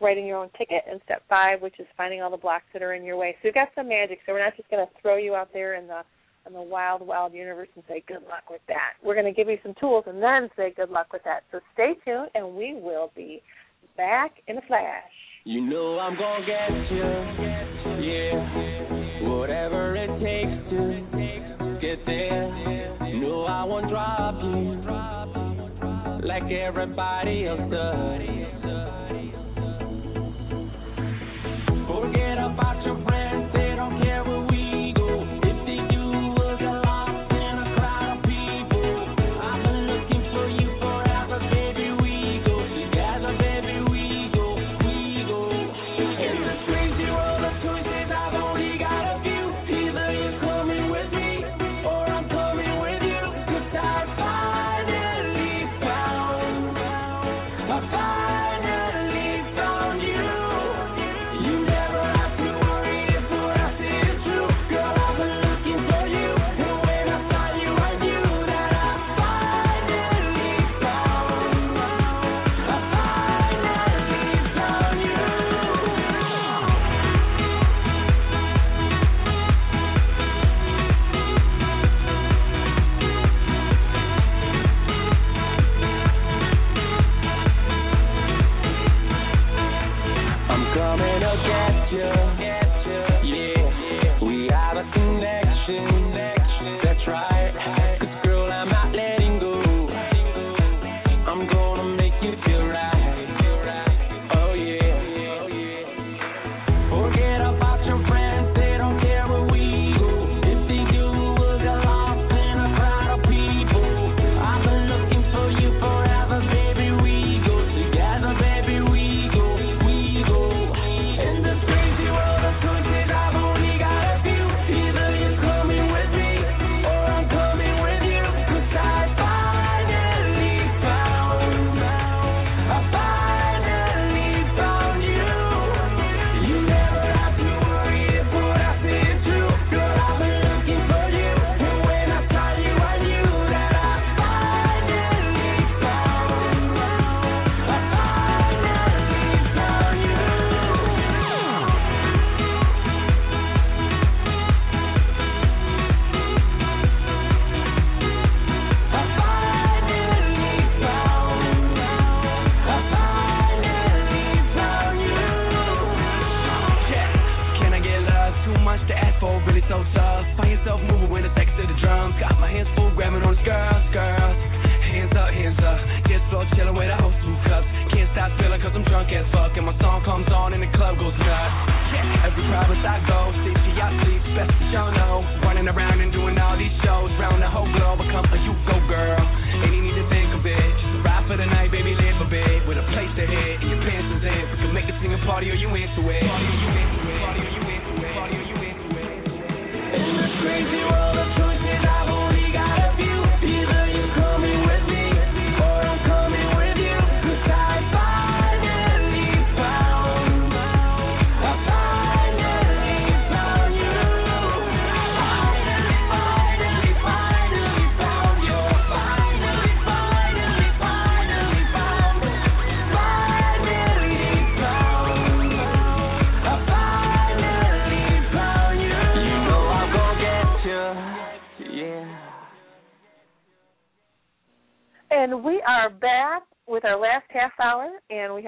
writing your own ticket, and step five, which is finding all the blocks that are in your way. So we've got some magic. So we're not just going to throw you out there in the in the wild, wild universe and say good luck with that. We're going to give you some tools and then say good luck with that. So stay tuned, and we will be back in a flash. You know I'm gonna get you, yeah. Whatever it takes to get there. No, I won't drop you like everybody else does. Forget about your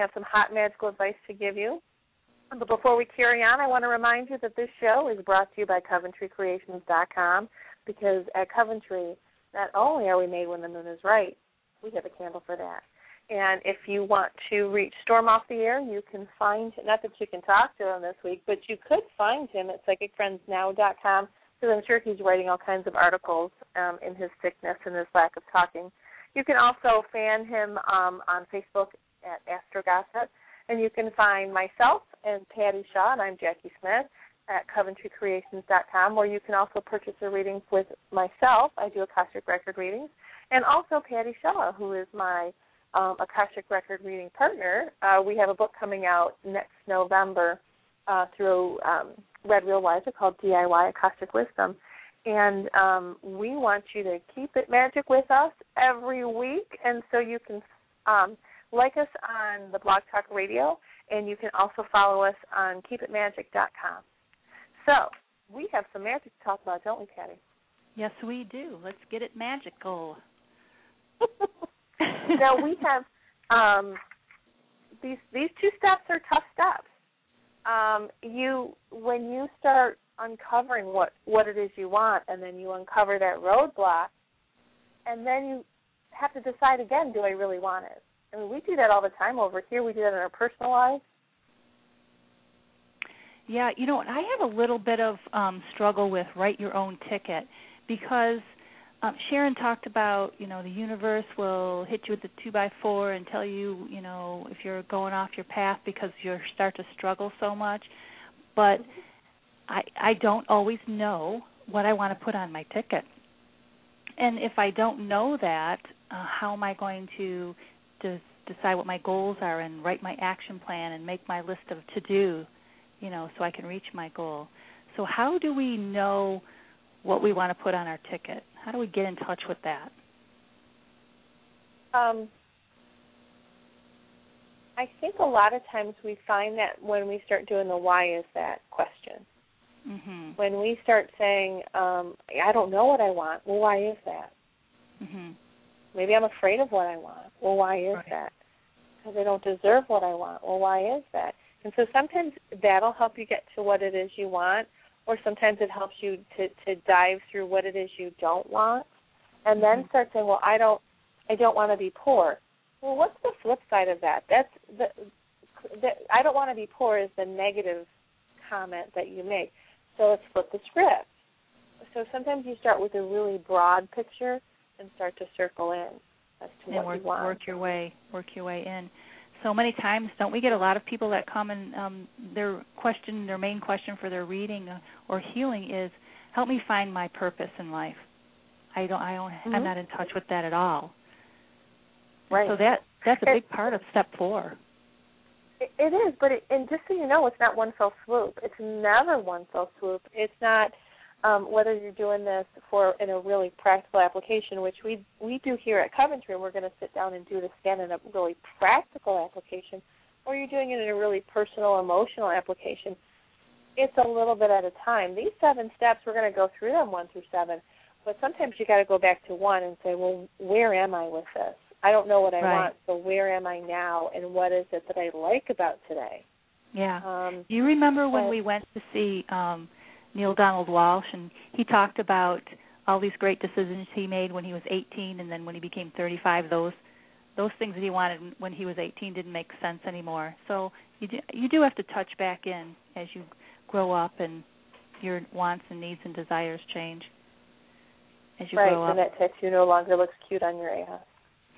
have some hot magical advice to give you. But before we carry on, I want to remind you that this show is brought to you by CoventryCreations.com because at Coventry, not only are we made when the moon is right, we have a candle for that. And if you want to reach Storm off the air, you can find, not that you can talk to him this week, but you could find him at PsychicFriendsNow.com because I'm sure he's writing all kinds of articles um, in his sickness and his lack of talking. You can also fan him um, on Facebook at Astro Gossip, and you can find myself and Patti Shaw, and I'm Jacki Smith at CoventryCreations.com, where you can also purchase a reading with myself. I do Akashic Record readings, and also Patti Shaw, who is my um, Akashic Record reading partner. Uh, we have a book coming out next November uh, through um, Red Wheel Weiser called DIY Akashic Wisdom. And um, we want you to keep it magic with us every week. And so you can um, like us on the Blog Talk Radio, and you can also follow us on keepitmagic.com. So we have some magic to talk about, don't we, Patti? Yes, we do. Let's get it magical. now we have um, these these two steps are tough steps. Um, you when you start uncovering what what it is you want, and then you uncover that roadblock, and then you have to decide again: Do I really want it? I mean, we do that all the time over here. We do that in our personal lives. Yeah, you know, I have a little bit of um struggle with write your own ticket because um, Sharon talked about, you know, the universe will hit you with the two by four and tell you, you know, if you're going off your path because you start to struggle so much. But I I don't always know what I want to put on my ticket. And if I don't know that, uh, how am I going to to decide what my goals are and write my action plan and make my list of to do, you know, so I can reach my goal. So how do we know what we want to put on our ticket? How do we get in touch with that? Um, I think a lot of times we find that when we start doing the why is that question. Mhm. When we start saying, um, I don't know what I want, well, why is that? Mhm. Maybe I'm afraid of what I want. Well, why is Right. that? Because I don't deserve what I want. Well, why is that? And so sometimes that'll help you get to what it is you want, or sometimes it helps you to to dive through what it is you don't want, and then Mhm. start saying, well, I don't, I don't want to be poor. Well, what's the flip side of that? That's the, the I don't want to be poor is the negative comment that you make. So let's flip the script. So sometimes you start with a really broad picture and start to circle in as to and what work you want. work your way work your way in. So many times, don't we get a lot of people that come and um, their question, their main question for their reading or healing is, "Help me find my purpose in life." I don't, I don't, Mhm. I'm not in touch with that at all. Right. So that that's a It- big part of step four. It, it is, but it, and just so you know, it's not one fell swoop. It's never one fell swoop. It's not um, whether you're doing this for in a really practical application, which we we do here at Coventry, and we're going to sit down and do this again in a really practical application, or you're doing it in a really personal, emotional application. It's a little bit at a time. These seven steps, we're going to go through them one through seven, but sometimes you got to go back to one and say, well, where am I with this? I don't know what I Right. want, so where am I now, and what is it that I like about today? Yeah. Um, Do you remember when we went to see um Neale Donald Walsch, and he talked about all these great decisions he made when he was 18, and then when he became 35, those those things that he wanted when he was 18 didn't make sense anymore. So you do, you do have to touch back in as you grow up and your wants and needs and desires change as you right, grow up. Right, and that tattoo no longer looks cute on your ass.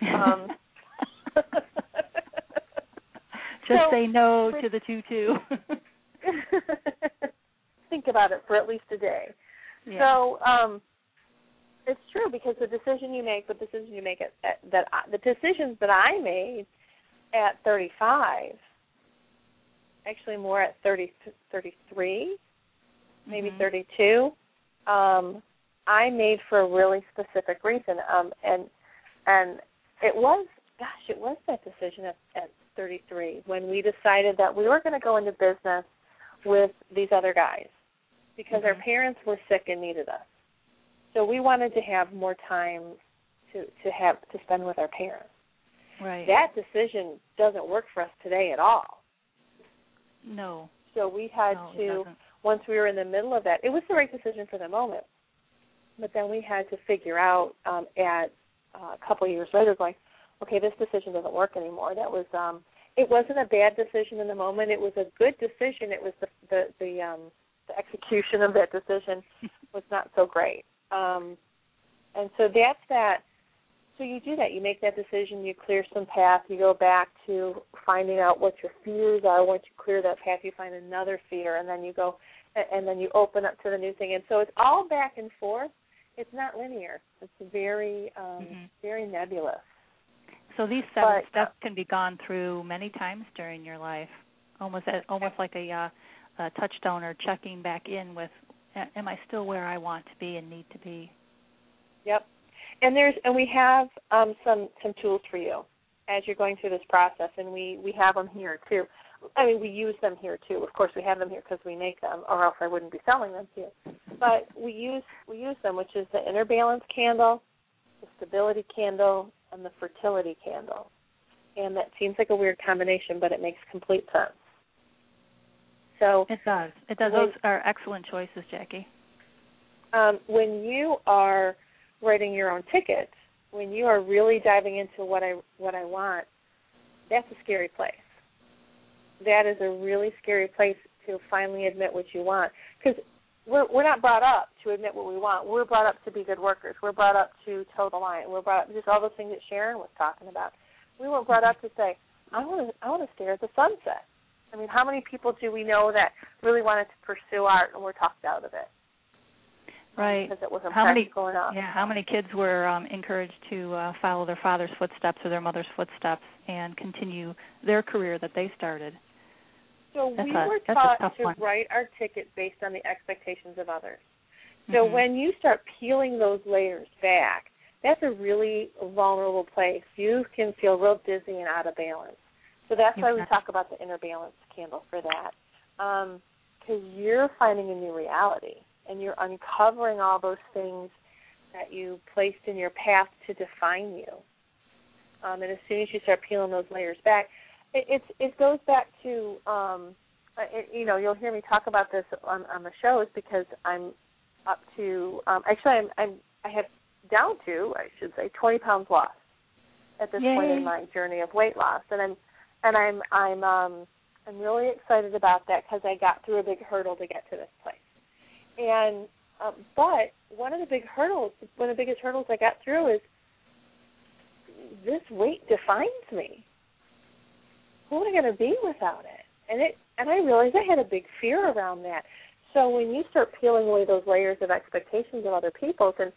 Um, Just so- say no to the tutu. think about it for at least a day. yeah. So um, it's true because the decision you make, the decision you make at, at that I, the decisions that I made at 35, actually more at 30, 33, maybe Mhm. 32, um, I made for a really specific reason, um, and and it was, gosh, it was that decision at, at 33 when we decided that we were going to go into business with these other guys because our Mhm. parents were sick and needed us. So we wanted to have more time to to have to spend with our parents. right. That decision doesn't work for us today at all. no. So we had no, to once we were in the middle of that, it was the right decision for the moment. But then we had to figure out um, at uh, a couple of years later, going, okay, this decision doesn't work anymore. That was, um, it wasn't a bad decision in the moment. It was a good decision. It was the the the, um, the execution of that decision was not so great. Um, and so that's that. So you do that. You make that decision. You clear some path. You go back to finding out what your fears are. Once you clear that path, you find another fear, and then you go, and then you open up to the new thing. And so it's all back and forth. It's not linear. It's very, um, Mhm. very nebulous. So these seven But- steps can be gone through many times during your life, almost as, almost like a, uh, a touchstone or checking back in with, am I still where I want to be and need to be? Yep. And there's and we have um, some some tools for you as you're going through this process, and we we have them here too. I mean, we use them here too. Of course, we have them here because we make them, or else I wouldn't be selling them to you. But we use we use them, which is the inner balance candle, the stability candle, and the fertility candle. And that seems like a weird combination, but it makes complete sense. So It does. It does. When- Those are excellent choices, Jacki. um, when you are writing your own ticket, when you are really diving into what I what I want, that's a scary place. That is a really scary place to finally admit what you want because we're we're not brought up to admit what we want. We're brought up to be good workers. We're brought up to toe the line. We're brought up just all those things that Sharon was talking about. We weren't brought up to say, I want to I want to stare at the sunset. I mean, how many people do we know that really wanted to pursue art and were talked out of it? Right. because it wasn't How many- practical enough. Yeah. How many kids were um, encouraged to uh, follow their father's footsteps or their mother's footsteps and continue their career that they started? So That's we a- were taught to one. wrau our ticket based on the expectations of others. So Mhm. when you start peeling those layers back, that's a really vulnerable place. You can feel real dizzy and out of balance. So that's why we talk about the inner balance candle for that. Because you're finding a new reality and you're uncovering all those things that you placed in your path to define you. Um, and as soon as you start peeling those layers back, it, it's it goes back to um, it, you know you'll hear me talk about this on, on the shows because I'm up to um, actually I'm, I'm I have down to I should say 20 pounds lost at this point in my journey of weight loss, and I'm and I'm I'm um, I'm really excited about that because I got through a big hurdle to get to this place. And um, but one of the big hurdles, one of the biggest hurdles I got through is this weight defines me. Who am I going to be without it? And it and I realized I had a big fear around that. So when you start peeling away those layers of expectations of other people's and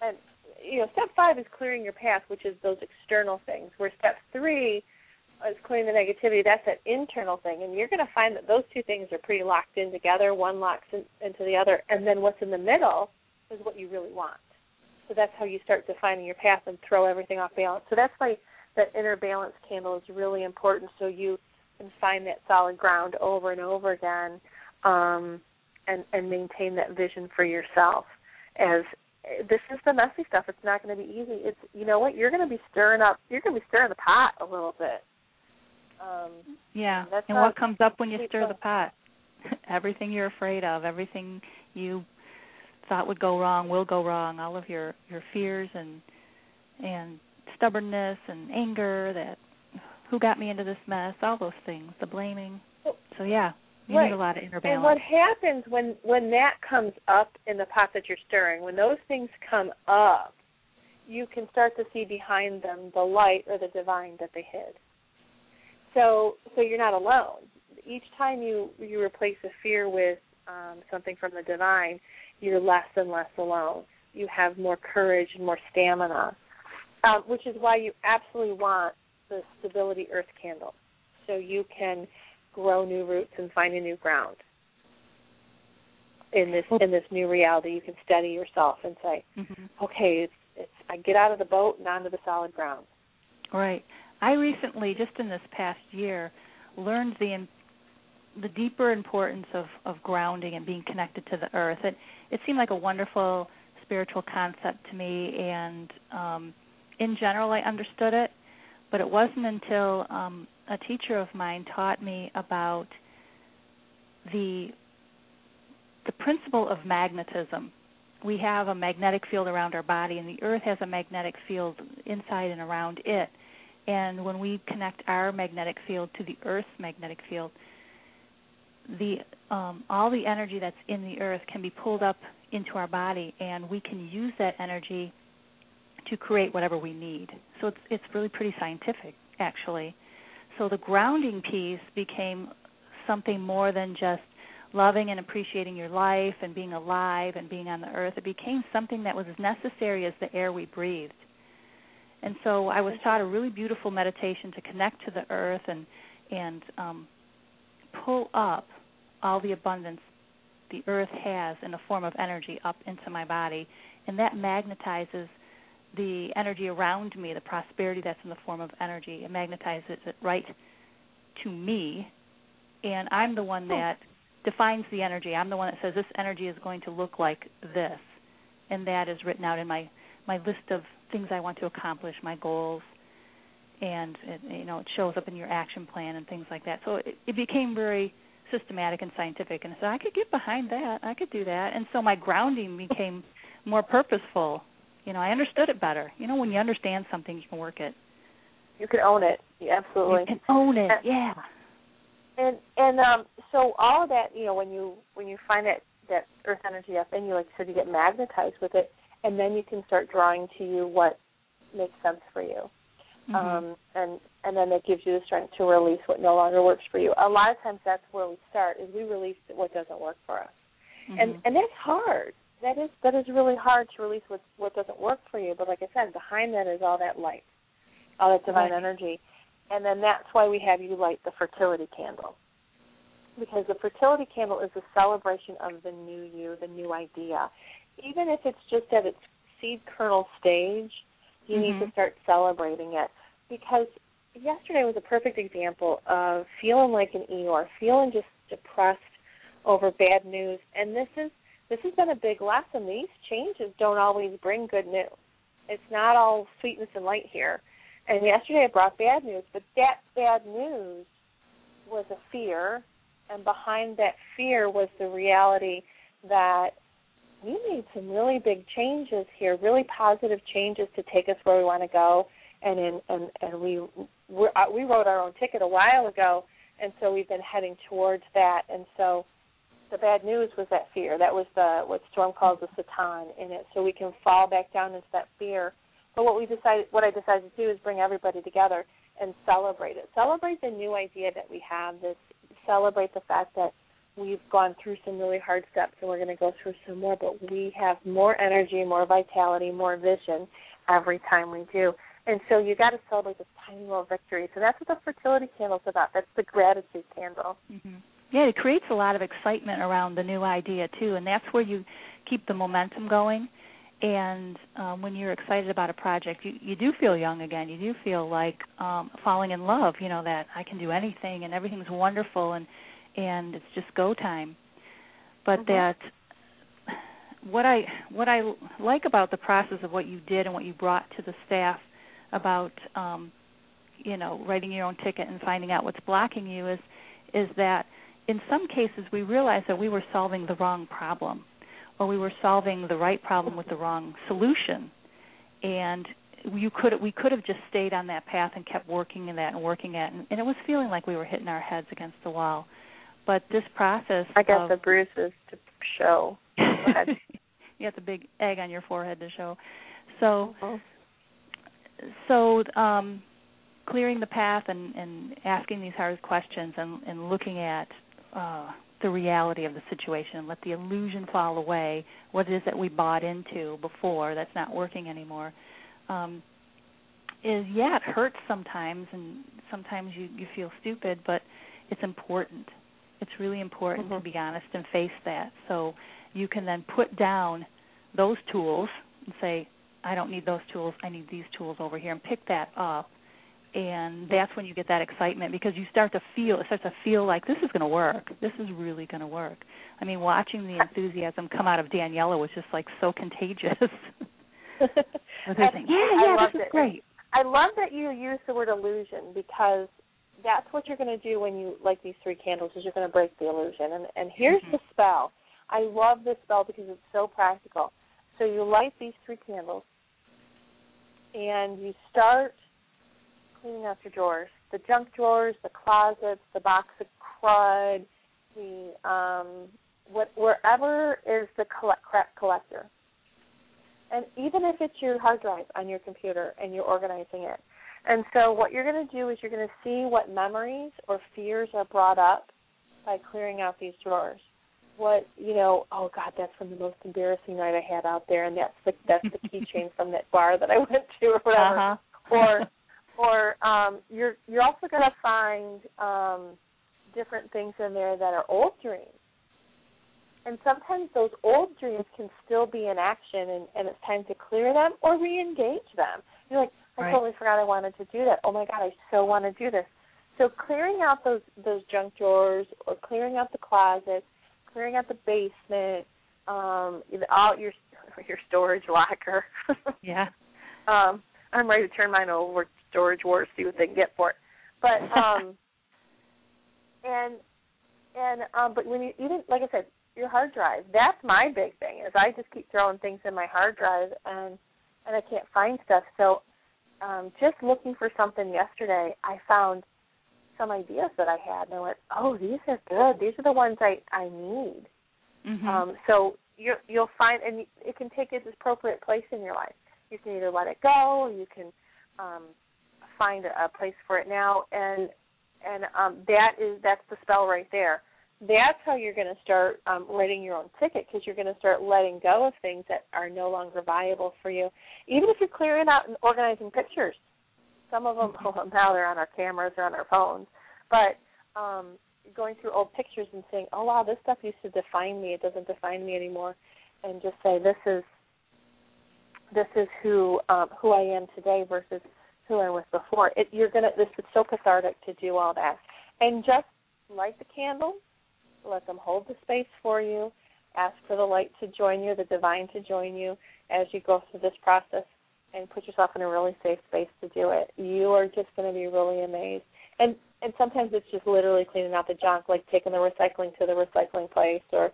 and you know, step five is clearing your path, which is those external things. Where step three is clearing the negativity. That's an internal thing, and you're going to find that those two things are pretty locked in together. One locks in, into the other, and then what's in the middle is what you really want. So that's how you start defining your path and throw everything off balance. So that's why that inner balance candle is really important. So you can find that solid ground over and over again, um, and and maintain that vision for yourself. As this is the messy stuff. It's not going to be easy. It's you know what you're going to be stirring up. You're going to be stirring the pot a little bit. Um, Yeah. And what comes up when you stir the pot? everything you're afraid of, everything you thought would go wrong will go wrong. All of your your fears and and stubbornness and anger that who got me into this mess, all those things, the blaming. So yeah, you Right. need a lot of inner balance. And what happens when when that comes up in the pot that you're stirring, when those things come up, you can start to see behind them the light or the divine that they hid. So so you're not alone. Each time you you replace a fear with um, something from the divine, you're less and less alone. You have more courage and more stamina, um, which is why you absolutely want the stability earth candle, so you can grow new roots and find a new ground in this in this new reality. You can steady yourself and say, Mhm. okay, it's it's I get out of the boat and onto the solid ground. Right. I recently, just in this past year, learned the the deeper importance of of grounding and being connected to the earth. It it seemed like a wonderful spiritual concept to me, and um, in general, I understood it. But it wasn't until um, a teacher of mine taught me about the the principle of magnetism. We have a magnetic field around our body, and the earth has a magnetic field inside and around it. And when we connect our magnetic field to the earth's magnetic field, the um, all the energy that's in the earth can be pulled up into our body, and we can use that energy to create whatever we need. So it's it's really pretty scientific, actually. So the grounding piece became something more than just loving and appreciating your life and being alive and being on the earth. It became something that was as necessary as the air we breathed. And so I was taught a really beautiful meditation to connect to the earth and and um, pull up all the abundance the earth has in the form of energy up into my body, and that magnetizes the energy around me, the prosperity that's in the form of energy. It magnetizes it right to me, and I'm the one that defines the energy. I'm the one that says this energy is going to look like this, and that is written out in my my list of things I want to accomplish, my goals, and it, you know it shows up in your action plan and things like that. So it, it became very systematic and scientific, and so I could get behind that. I could do that, and so my grounding became more purposeful. You know, I understood it better. You know, when you understand something, you can work it. You can own it. Yeah, absolutely. You can own it. Yeah. And and um so all of that, you know, when you when you find that that earth energy up in you, like you said, you get magnetized with it and then you can start drawing to you what makes sense for you. Mhm. Um and and then it gives you the strength to release what no longer works for you. A lot of times that's where we start is we release what doesn't work for us. And Mhm. and that's hard. That is that is really hard to release what what doesn't work for you. But like I said, behind that is all that light, all that divine Right. energy, and then that's why we have you light the fertility candle, because the fertility candle is a celebration of the new you, the new idea. Even if it's just at its seed kernel stage, you need to Mhm. start celebrating it because yesterday was a perfect example of feeling like an Eeyore, feeling just depressed over bad news, and this is this has been a big lesson. These changes don't always bring good news. It's not all sweetness and light here. And yesterday it brought bad news, but that bad news was a fear, and behind that fear was the reality that we made some really big changes here, really positive changes to take us where we want to go. And in, and and we we're, uh, we wrote our own ticket a while ago, and so we've been heading towards that. And so the bad news was that fear. That was the what Storm calls the satan in it. So we can fall back down into that fear. But what we decided, what I decided to do is bring everybody together and celebrate it. Celebrate the new idea that we have. This celebrate the fact that we've gone through some really hard steps and we're going to go through some more. But we have more energy, more vitality, more vision every time we do. And so you got to celebrate this tiny little victory. So that's what the fertility candle's about. That's the gratitude candle. hmm Yeah, it creates a lot of excitement around the new idea too, and that's where you keep the momentum going. And um, when you're excited about a project, you you do feel young again. You do feel like um, falling in love. You know that I can do anything and everything's wonderful and and it's just go time. But Mhm. that what I what I like about the process of what you did and what you brought to the staff about um, you know writing your own ticket and finding out what's blocking you is is that in some cases we realized that we were solving the wrong problem or we were solving the right problem with the wrong solution and you could we could have just stayed on that path and kept working in that and working at and, and it was feeling like we were hitting our heads against the wall but this process I got of, the bruises to show. you got the big egg on your forehead to show so Mhm. so um clearing the path and and asking these hard questions and and looking at uh the reality of the situation let the illusion fall away what it is that we bought into before that's not working anymore um is yeah it hurts sometimes and sometimes you you feel stupid but it's important it's really important Mhm. to be honest and face that. So you can then put down those tools and say I don't need those tools. I need these tools over here and pick that up. And that's when you get that excitement because you start to feel it starts to feel like this is going to work. This is really going to work. I mean watching the enthusiasm come out of daniela was just like so contagious. I was And saying, yeah I yeah loved this is it. great. I love that you use the word illusion because that's what you're going to do when you light these three candles is you're going to break the illusion. And and here's Mhm. the spell. I love this spell because it's so practical. So you light these three candles and you start cleaning out your drawers. The junk drawers, the closets, the box of crud, the um what wherever is the collect, crap collector. And even if it's your hard drive on your computer and you're organizing it. And so what you're going to do is you're going to see what memories or fears are brought up by clearing out these drawers. What you know, oh God, that's from the most embarrassing night I had out there, and that's the that's the keychain from that bar that I went to, or whatever. uh-huh Or, or um, you're you're also going to find um, different things in there that are old dreams and sometimes those old dreams can still be in action and, and it's time to clear them or re-engage them you're like i Right. totally forgot i wanted to do that. Oh my god i so want to do this. So clearing out those those junk drawers or clearing out the closet, clearing out the basement um all your your storage locker. Yeah. Um i'm ready to turn mine over to storage wars see what they can get for it. But um and and um but when you even like i said your hard drive that's my big thing is i just keep throwing things in my hard drive and and i can't find stuff. So um just looking for something yesterday i found some ideas that i had and i went oh these are good these are the ones i i need mhm um, so you you'll find, and it can take its appropriate place in your life. You can either let it go, or you can um, find a, a place for it now, and and um, that is that's the spell right there. That's how you're going to start um, writing your own ticket because you're going to start letting go of things that are no longer viable for you. Even if you're clearing out and organizing pictures, some of them well, now they're on our cameras or on our phones, but um, going through old pictures and saying, "Oh wow, this stuff used to define me. It doesn't define me anymore," and just say, "This is this is who um, who I am today versus who I was before." It, you're gonna. This is so cathartic to do all that, and just light the candles, let them hold the space for you. Ask for the light to join you, the divine to join you as you go through this process, and put yourself in a really safe space to do it. You are just going to be really amazed. And and sometimes it's just literally cleaning out the junk, like taking the recycling to the recycling place, or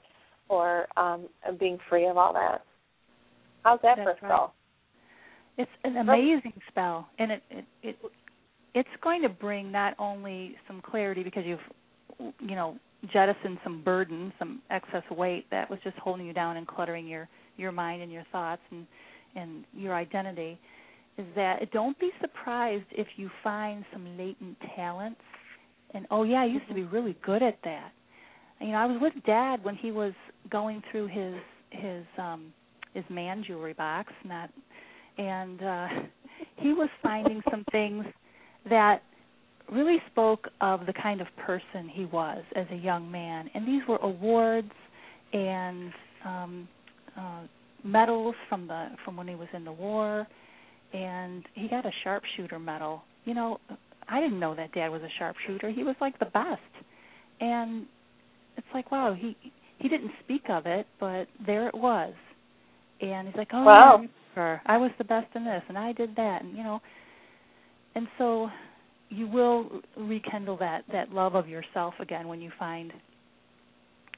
or um, being free of all that. How's that That's for a right. spell? It's an amazing spell, and it, it it it's going to bring not only some clarity because you've you know jettisoned some burden, some excess weight that was just holding you down and cluttering your your mind and your thoughts and and your identity. Is that don't be surprised if you find some latent talents, and oh yeah, I used to be really good at that. You know, I was with Dad when he was going through his his um his man jewelry box, not and uh, he was finding some things that really spoke of the kind of person he was as a young man. And these were awards and um, uh, medals from the from when he was in the war, and he got a sharpshooter medal. You know, I didn't know that Dad was a sharpshooter. He was like the best, and it's like wow, he he didn't speak of it, but there it was. And he's like, oh, Wow. I. I was the best in this, and I did that, and you know, and so you will rekindle that that love of yourself again when you find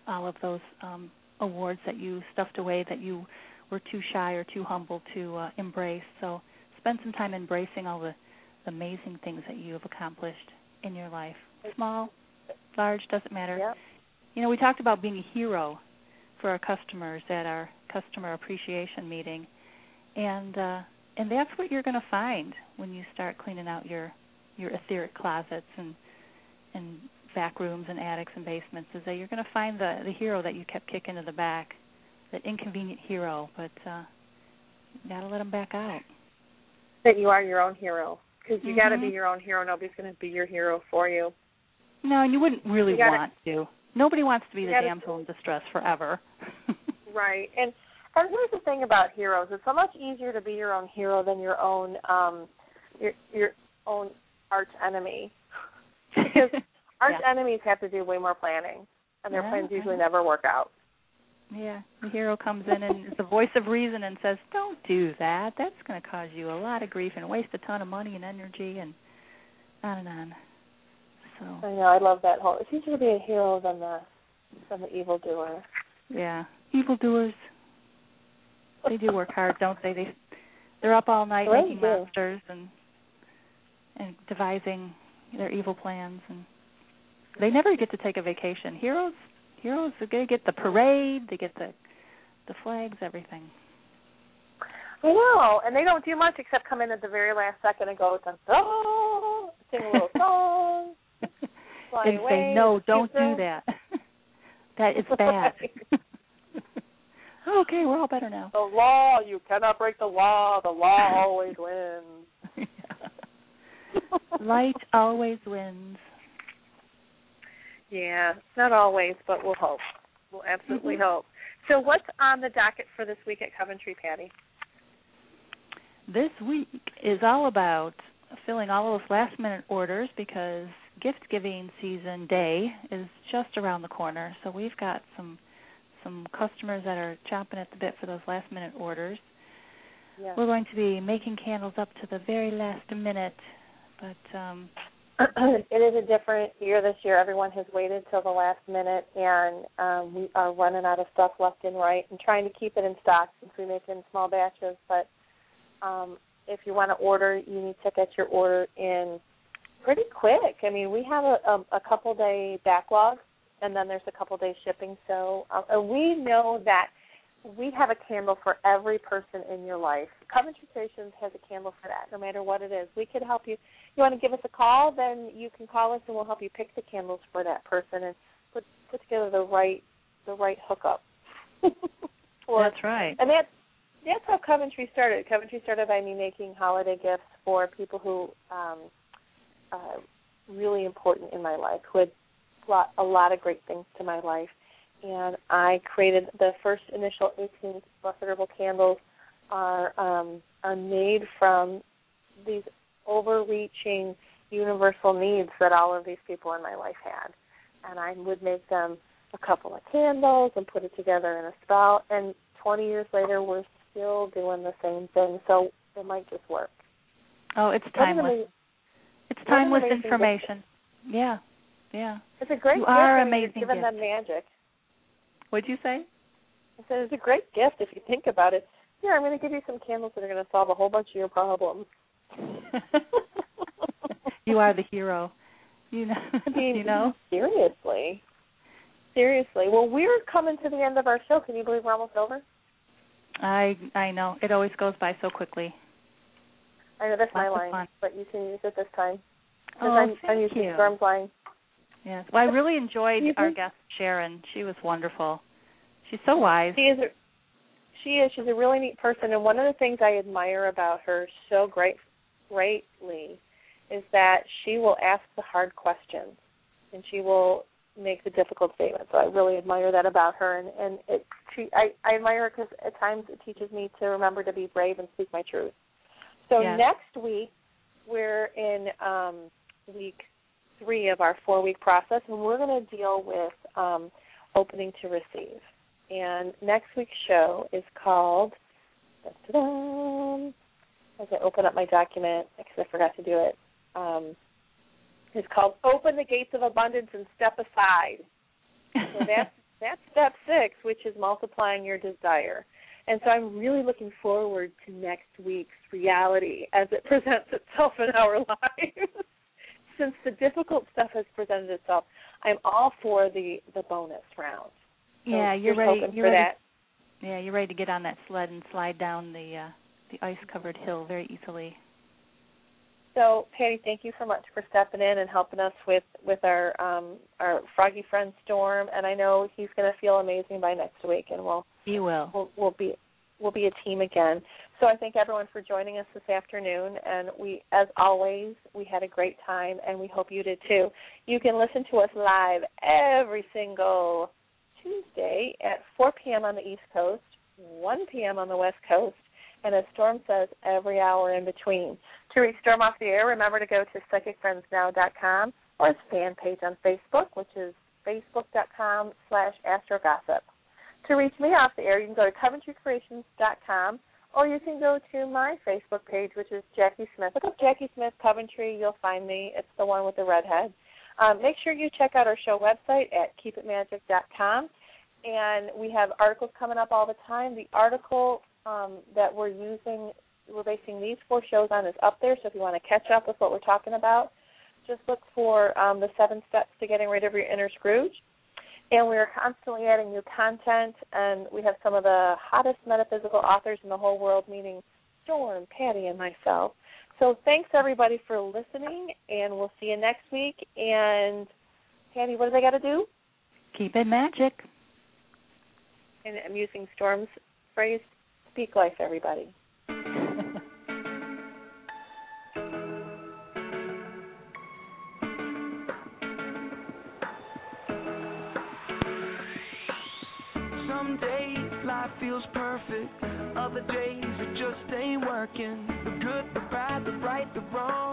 all of those um, awards that you stuffed away that you were too shy or too humble to uh, embrace. So spend some time embracing all the, amazing things that you have accomplished in your life. Small, large, doesn't matter. Yep. You know, we talked about being a hero for our customers at our customer appreciation meeting, and uh, and that's what you're going to find when you start cleaning out your your etheric closets and and back rooms and attics and basements. Is that you're going to find the the hero that you kept kicking to the back, that inconvenient hero, but uh, you got to let him back out. That you are your own hero because you got to be your own hero. Nobody's going to be your hero for you. No, and you wouldn't really You gotta- want to. Nobody wants to be the gotta- damsel in distress forever. Right. And and here's the thing about heroes. It's so much easier to be your own hero than your own um your your own arch enemy. Because arch Yeah. enemies have to do way more planning. And their Yeah, plans usually never work out. Yeah, the hero comes in and is the voice of reason and says, "Don't do that. That's going to cause you a lot of grief and waste a ton of money and energy and on and on." So, I know, I love that whole it's easier to be a hero than the than the evil doer. yeah, evildoers. They do work hard, don't they? They they're up all night making monsters and and devising their evil plans and they never get to take a vacation. Heroes heroes they get the parade, they get the the flags, everything. Know, and they don't do much except come in at the very last second and go dun, dun, sing a little song, fly and away. say no, don't do that. that it's bad. okay, we're all better now. The law, you cannot break the law. The law always wins. Light always wins. Yeah, not always, but we'll hope. We'll absolutely Mm-hmm. hope. So, what's on the docket for this week at Coventry, Patti? This week is all about filling all of those last minute orders because gift giving season day is just around the corner. So we've got some some customers that are chomping at the bit for those last minute orders. Yeah. We're going to be making candles up to the very last minute, but um it is a different year this year. Everyone has waited till the last minute, and um, we are running out of stuff left and right, and trying to keep it in stock since we make it in small batches. But um, if you want to order, you need to get your order in pretty quick. I mean, we have a, a, a couple day backlog, and then there's a couple day shipping. So, uh, and we know that we have a candle for every person in your life. Coventry Creations has a candle for that, no matter what it is. We could help you. You want to give us a call, then you can call us, and we'll help you pick the candles for that person and put put together the right the right hookup. for, that's right. and that's that's how Coventry started. Coventry started by me making holiday gifts for people who um uh really important in my life, who had brought a lot of great things to my life. And I created the first initial 18 blessed herbal candles are um, are made from these overreaching universal needs that all of these people in my life had. And I would make them a couple of candles and put it together in a spout. And 20 years later, we're still doing the same thing. So it might just work. Oh, it's timeless. It's timeless amazing gift. information. Yeah. Yeah. It's a great You gift. are amazing gift. them magic. What'd you say? I said it's a great gift if you think about it. Here, I'm going to give you some candles that are going to solve a whole bunch of your problems. you are the hero. You know. I mean, you know. Seriously. Seriously. Well, we're coming to the end of our show. Can you believe we're almost over? I I know it always goes by so quickly. I know that's my Lots of line, but you can use it this time. Oh, I'm, I'm thank using you. Storm's line. Yes. Well, I really enjoyed our guest Sharon. She was wonderful. She's so wise. She is. A, she is. She's a really neat person, and one of the things I admire about her so great, greatly, is that she will ask the hard questions, and she will make the difficult statements. So I really admire that about her, and and it. She, I I admire her because at times it teaches me to remember to be brave and speak my truth. So Yes. next week we're in um, week three of our four week process, and we're going to deal with um, opening to receive. And next week's show is called. As I open up my document, because I forgot to do it, um, it's called "Open the Gates of Abundance and Step Aside." So that's That's step six, which is multiplying your desire. And so I'm really looking forward to next week's reality as it presents itself in our lives. Since the difficult stuff has presented itself, I'm all for the the bonus round. Yeah, you're ready. You're for ready. that. Yeah, you're ready to get on that sled and slide down the uh, the ice-covered hill very easily. So, Patti, thank you so much for stepping in and helping us with with our um, our froggy friend Storm. And I know he's going to feel amazing by next week, and we'll You will. we'll, we'll be we'll be a team again. So I thank everyone for joining us this afternoon, and we, as always, we had a great time, and we hope you did too. You can listen to us live every single Tuesday at 4 p.m. on the East Coast, 1 p.m. on the West Coast, and as Storm says, every hour in between. To reach Storm off the air, remember to go to psychicfriendsnow.com or his fan page on Facebook, which is facebook.com slash astrogossip. To reach me off the air, you can go to coventrycreations.com or you can go to my Facebook page, which is Jacki Smith. Look up Jacki Smith Coventry. You'll find me. It's the one with the redhead. Um, make sure you check out our show website at keepitmagic.com. And we have articles coming up all the time. The article um, that we're using, we're basing these four shows on, is up there. So if you want to catch up with what we're talking about, just look for um, the seven steps to getting rid of your inner Scrooge. And we are constantly adding new content, and we have some of the hottest metaphysical authors in the whole world, meaning Storm, Patti, and myself. So thanks everybody for listening, and we'll see you next week. And Patti, what do they got to do? Keep it magic. And I'm using Storm's phrase, "Speak life, everybody." Some days life feels perfect, other days it just ain't working. The wrong.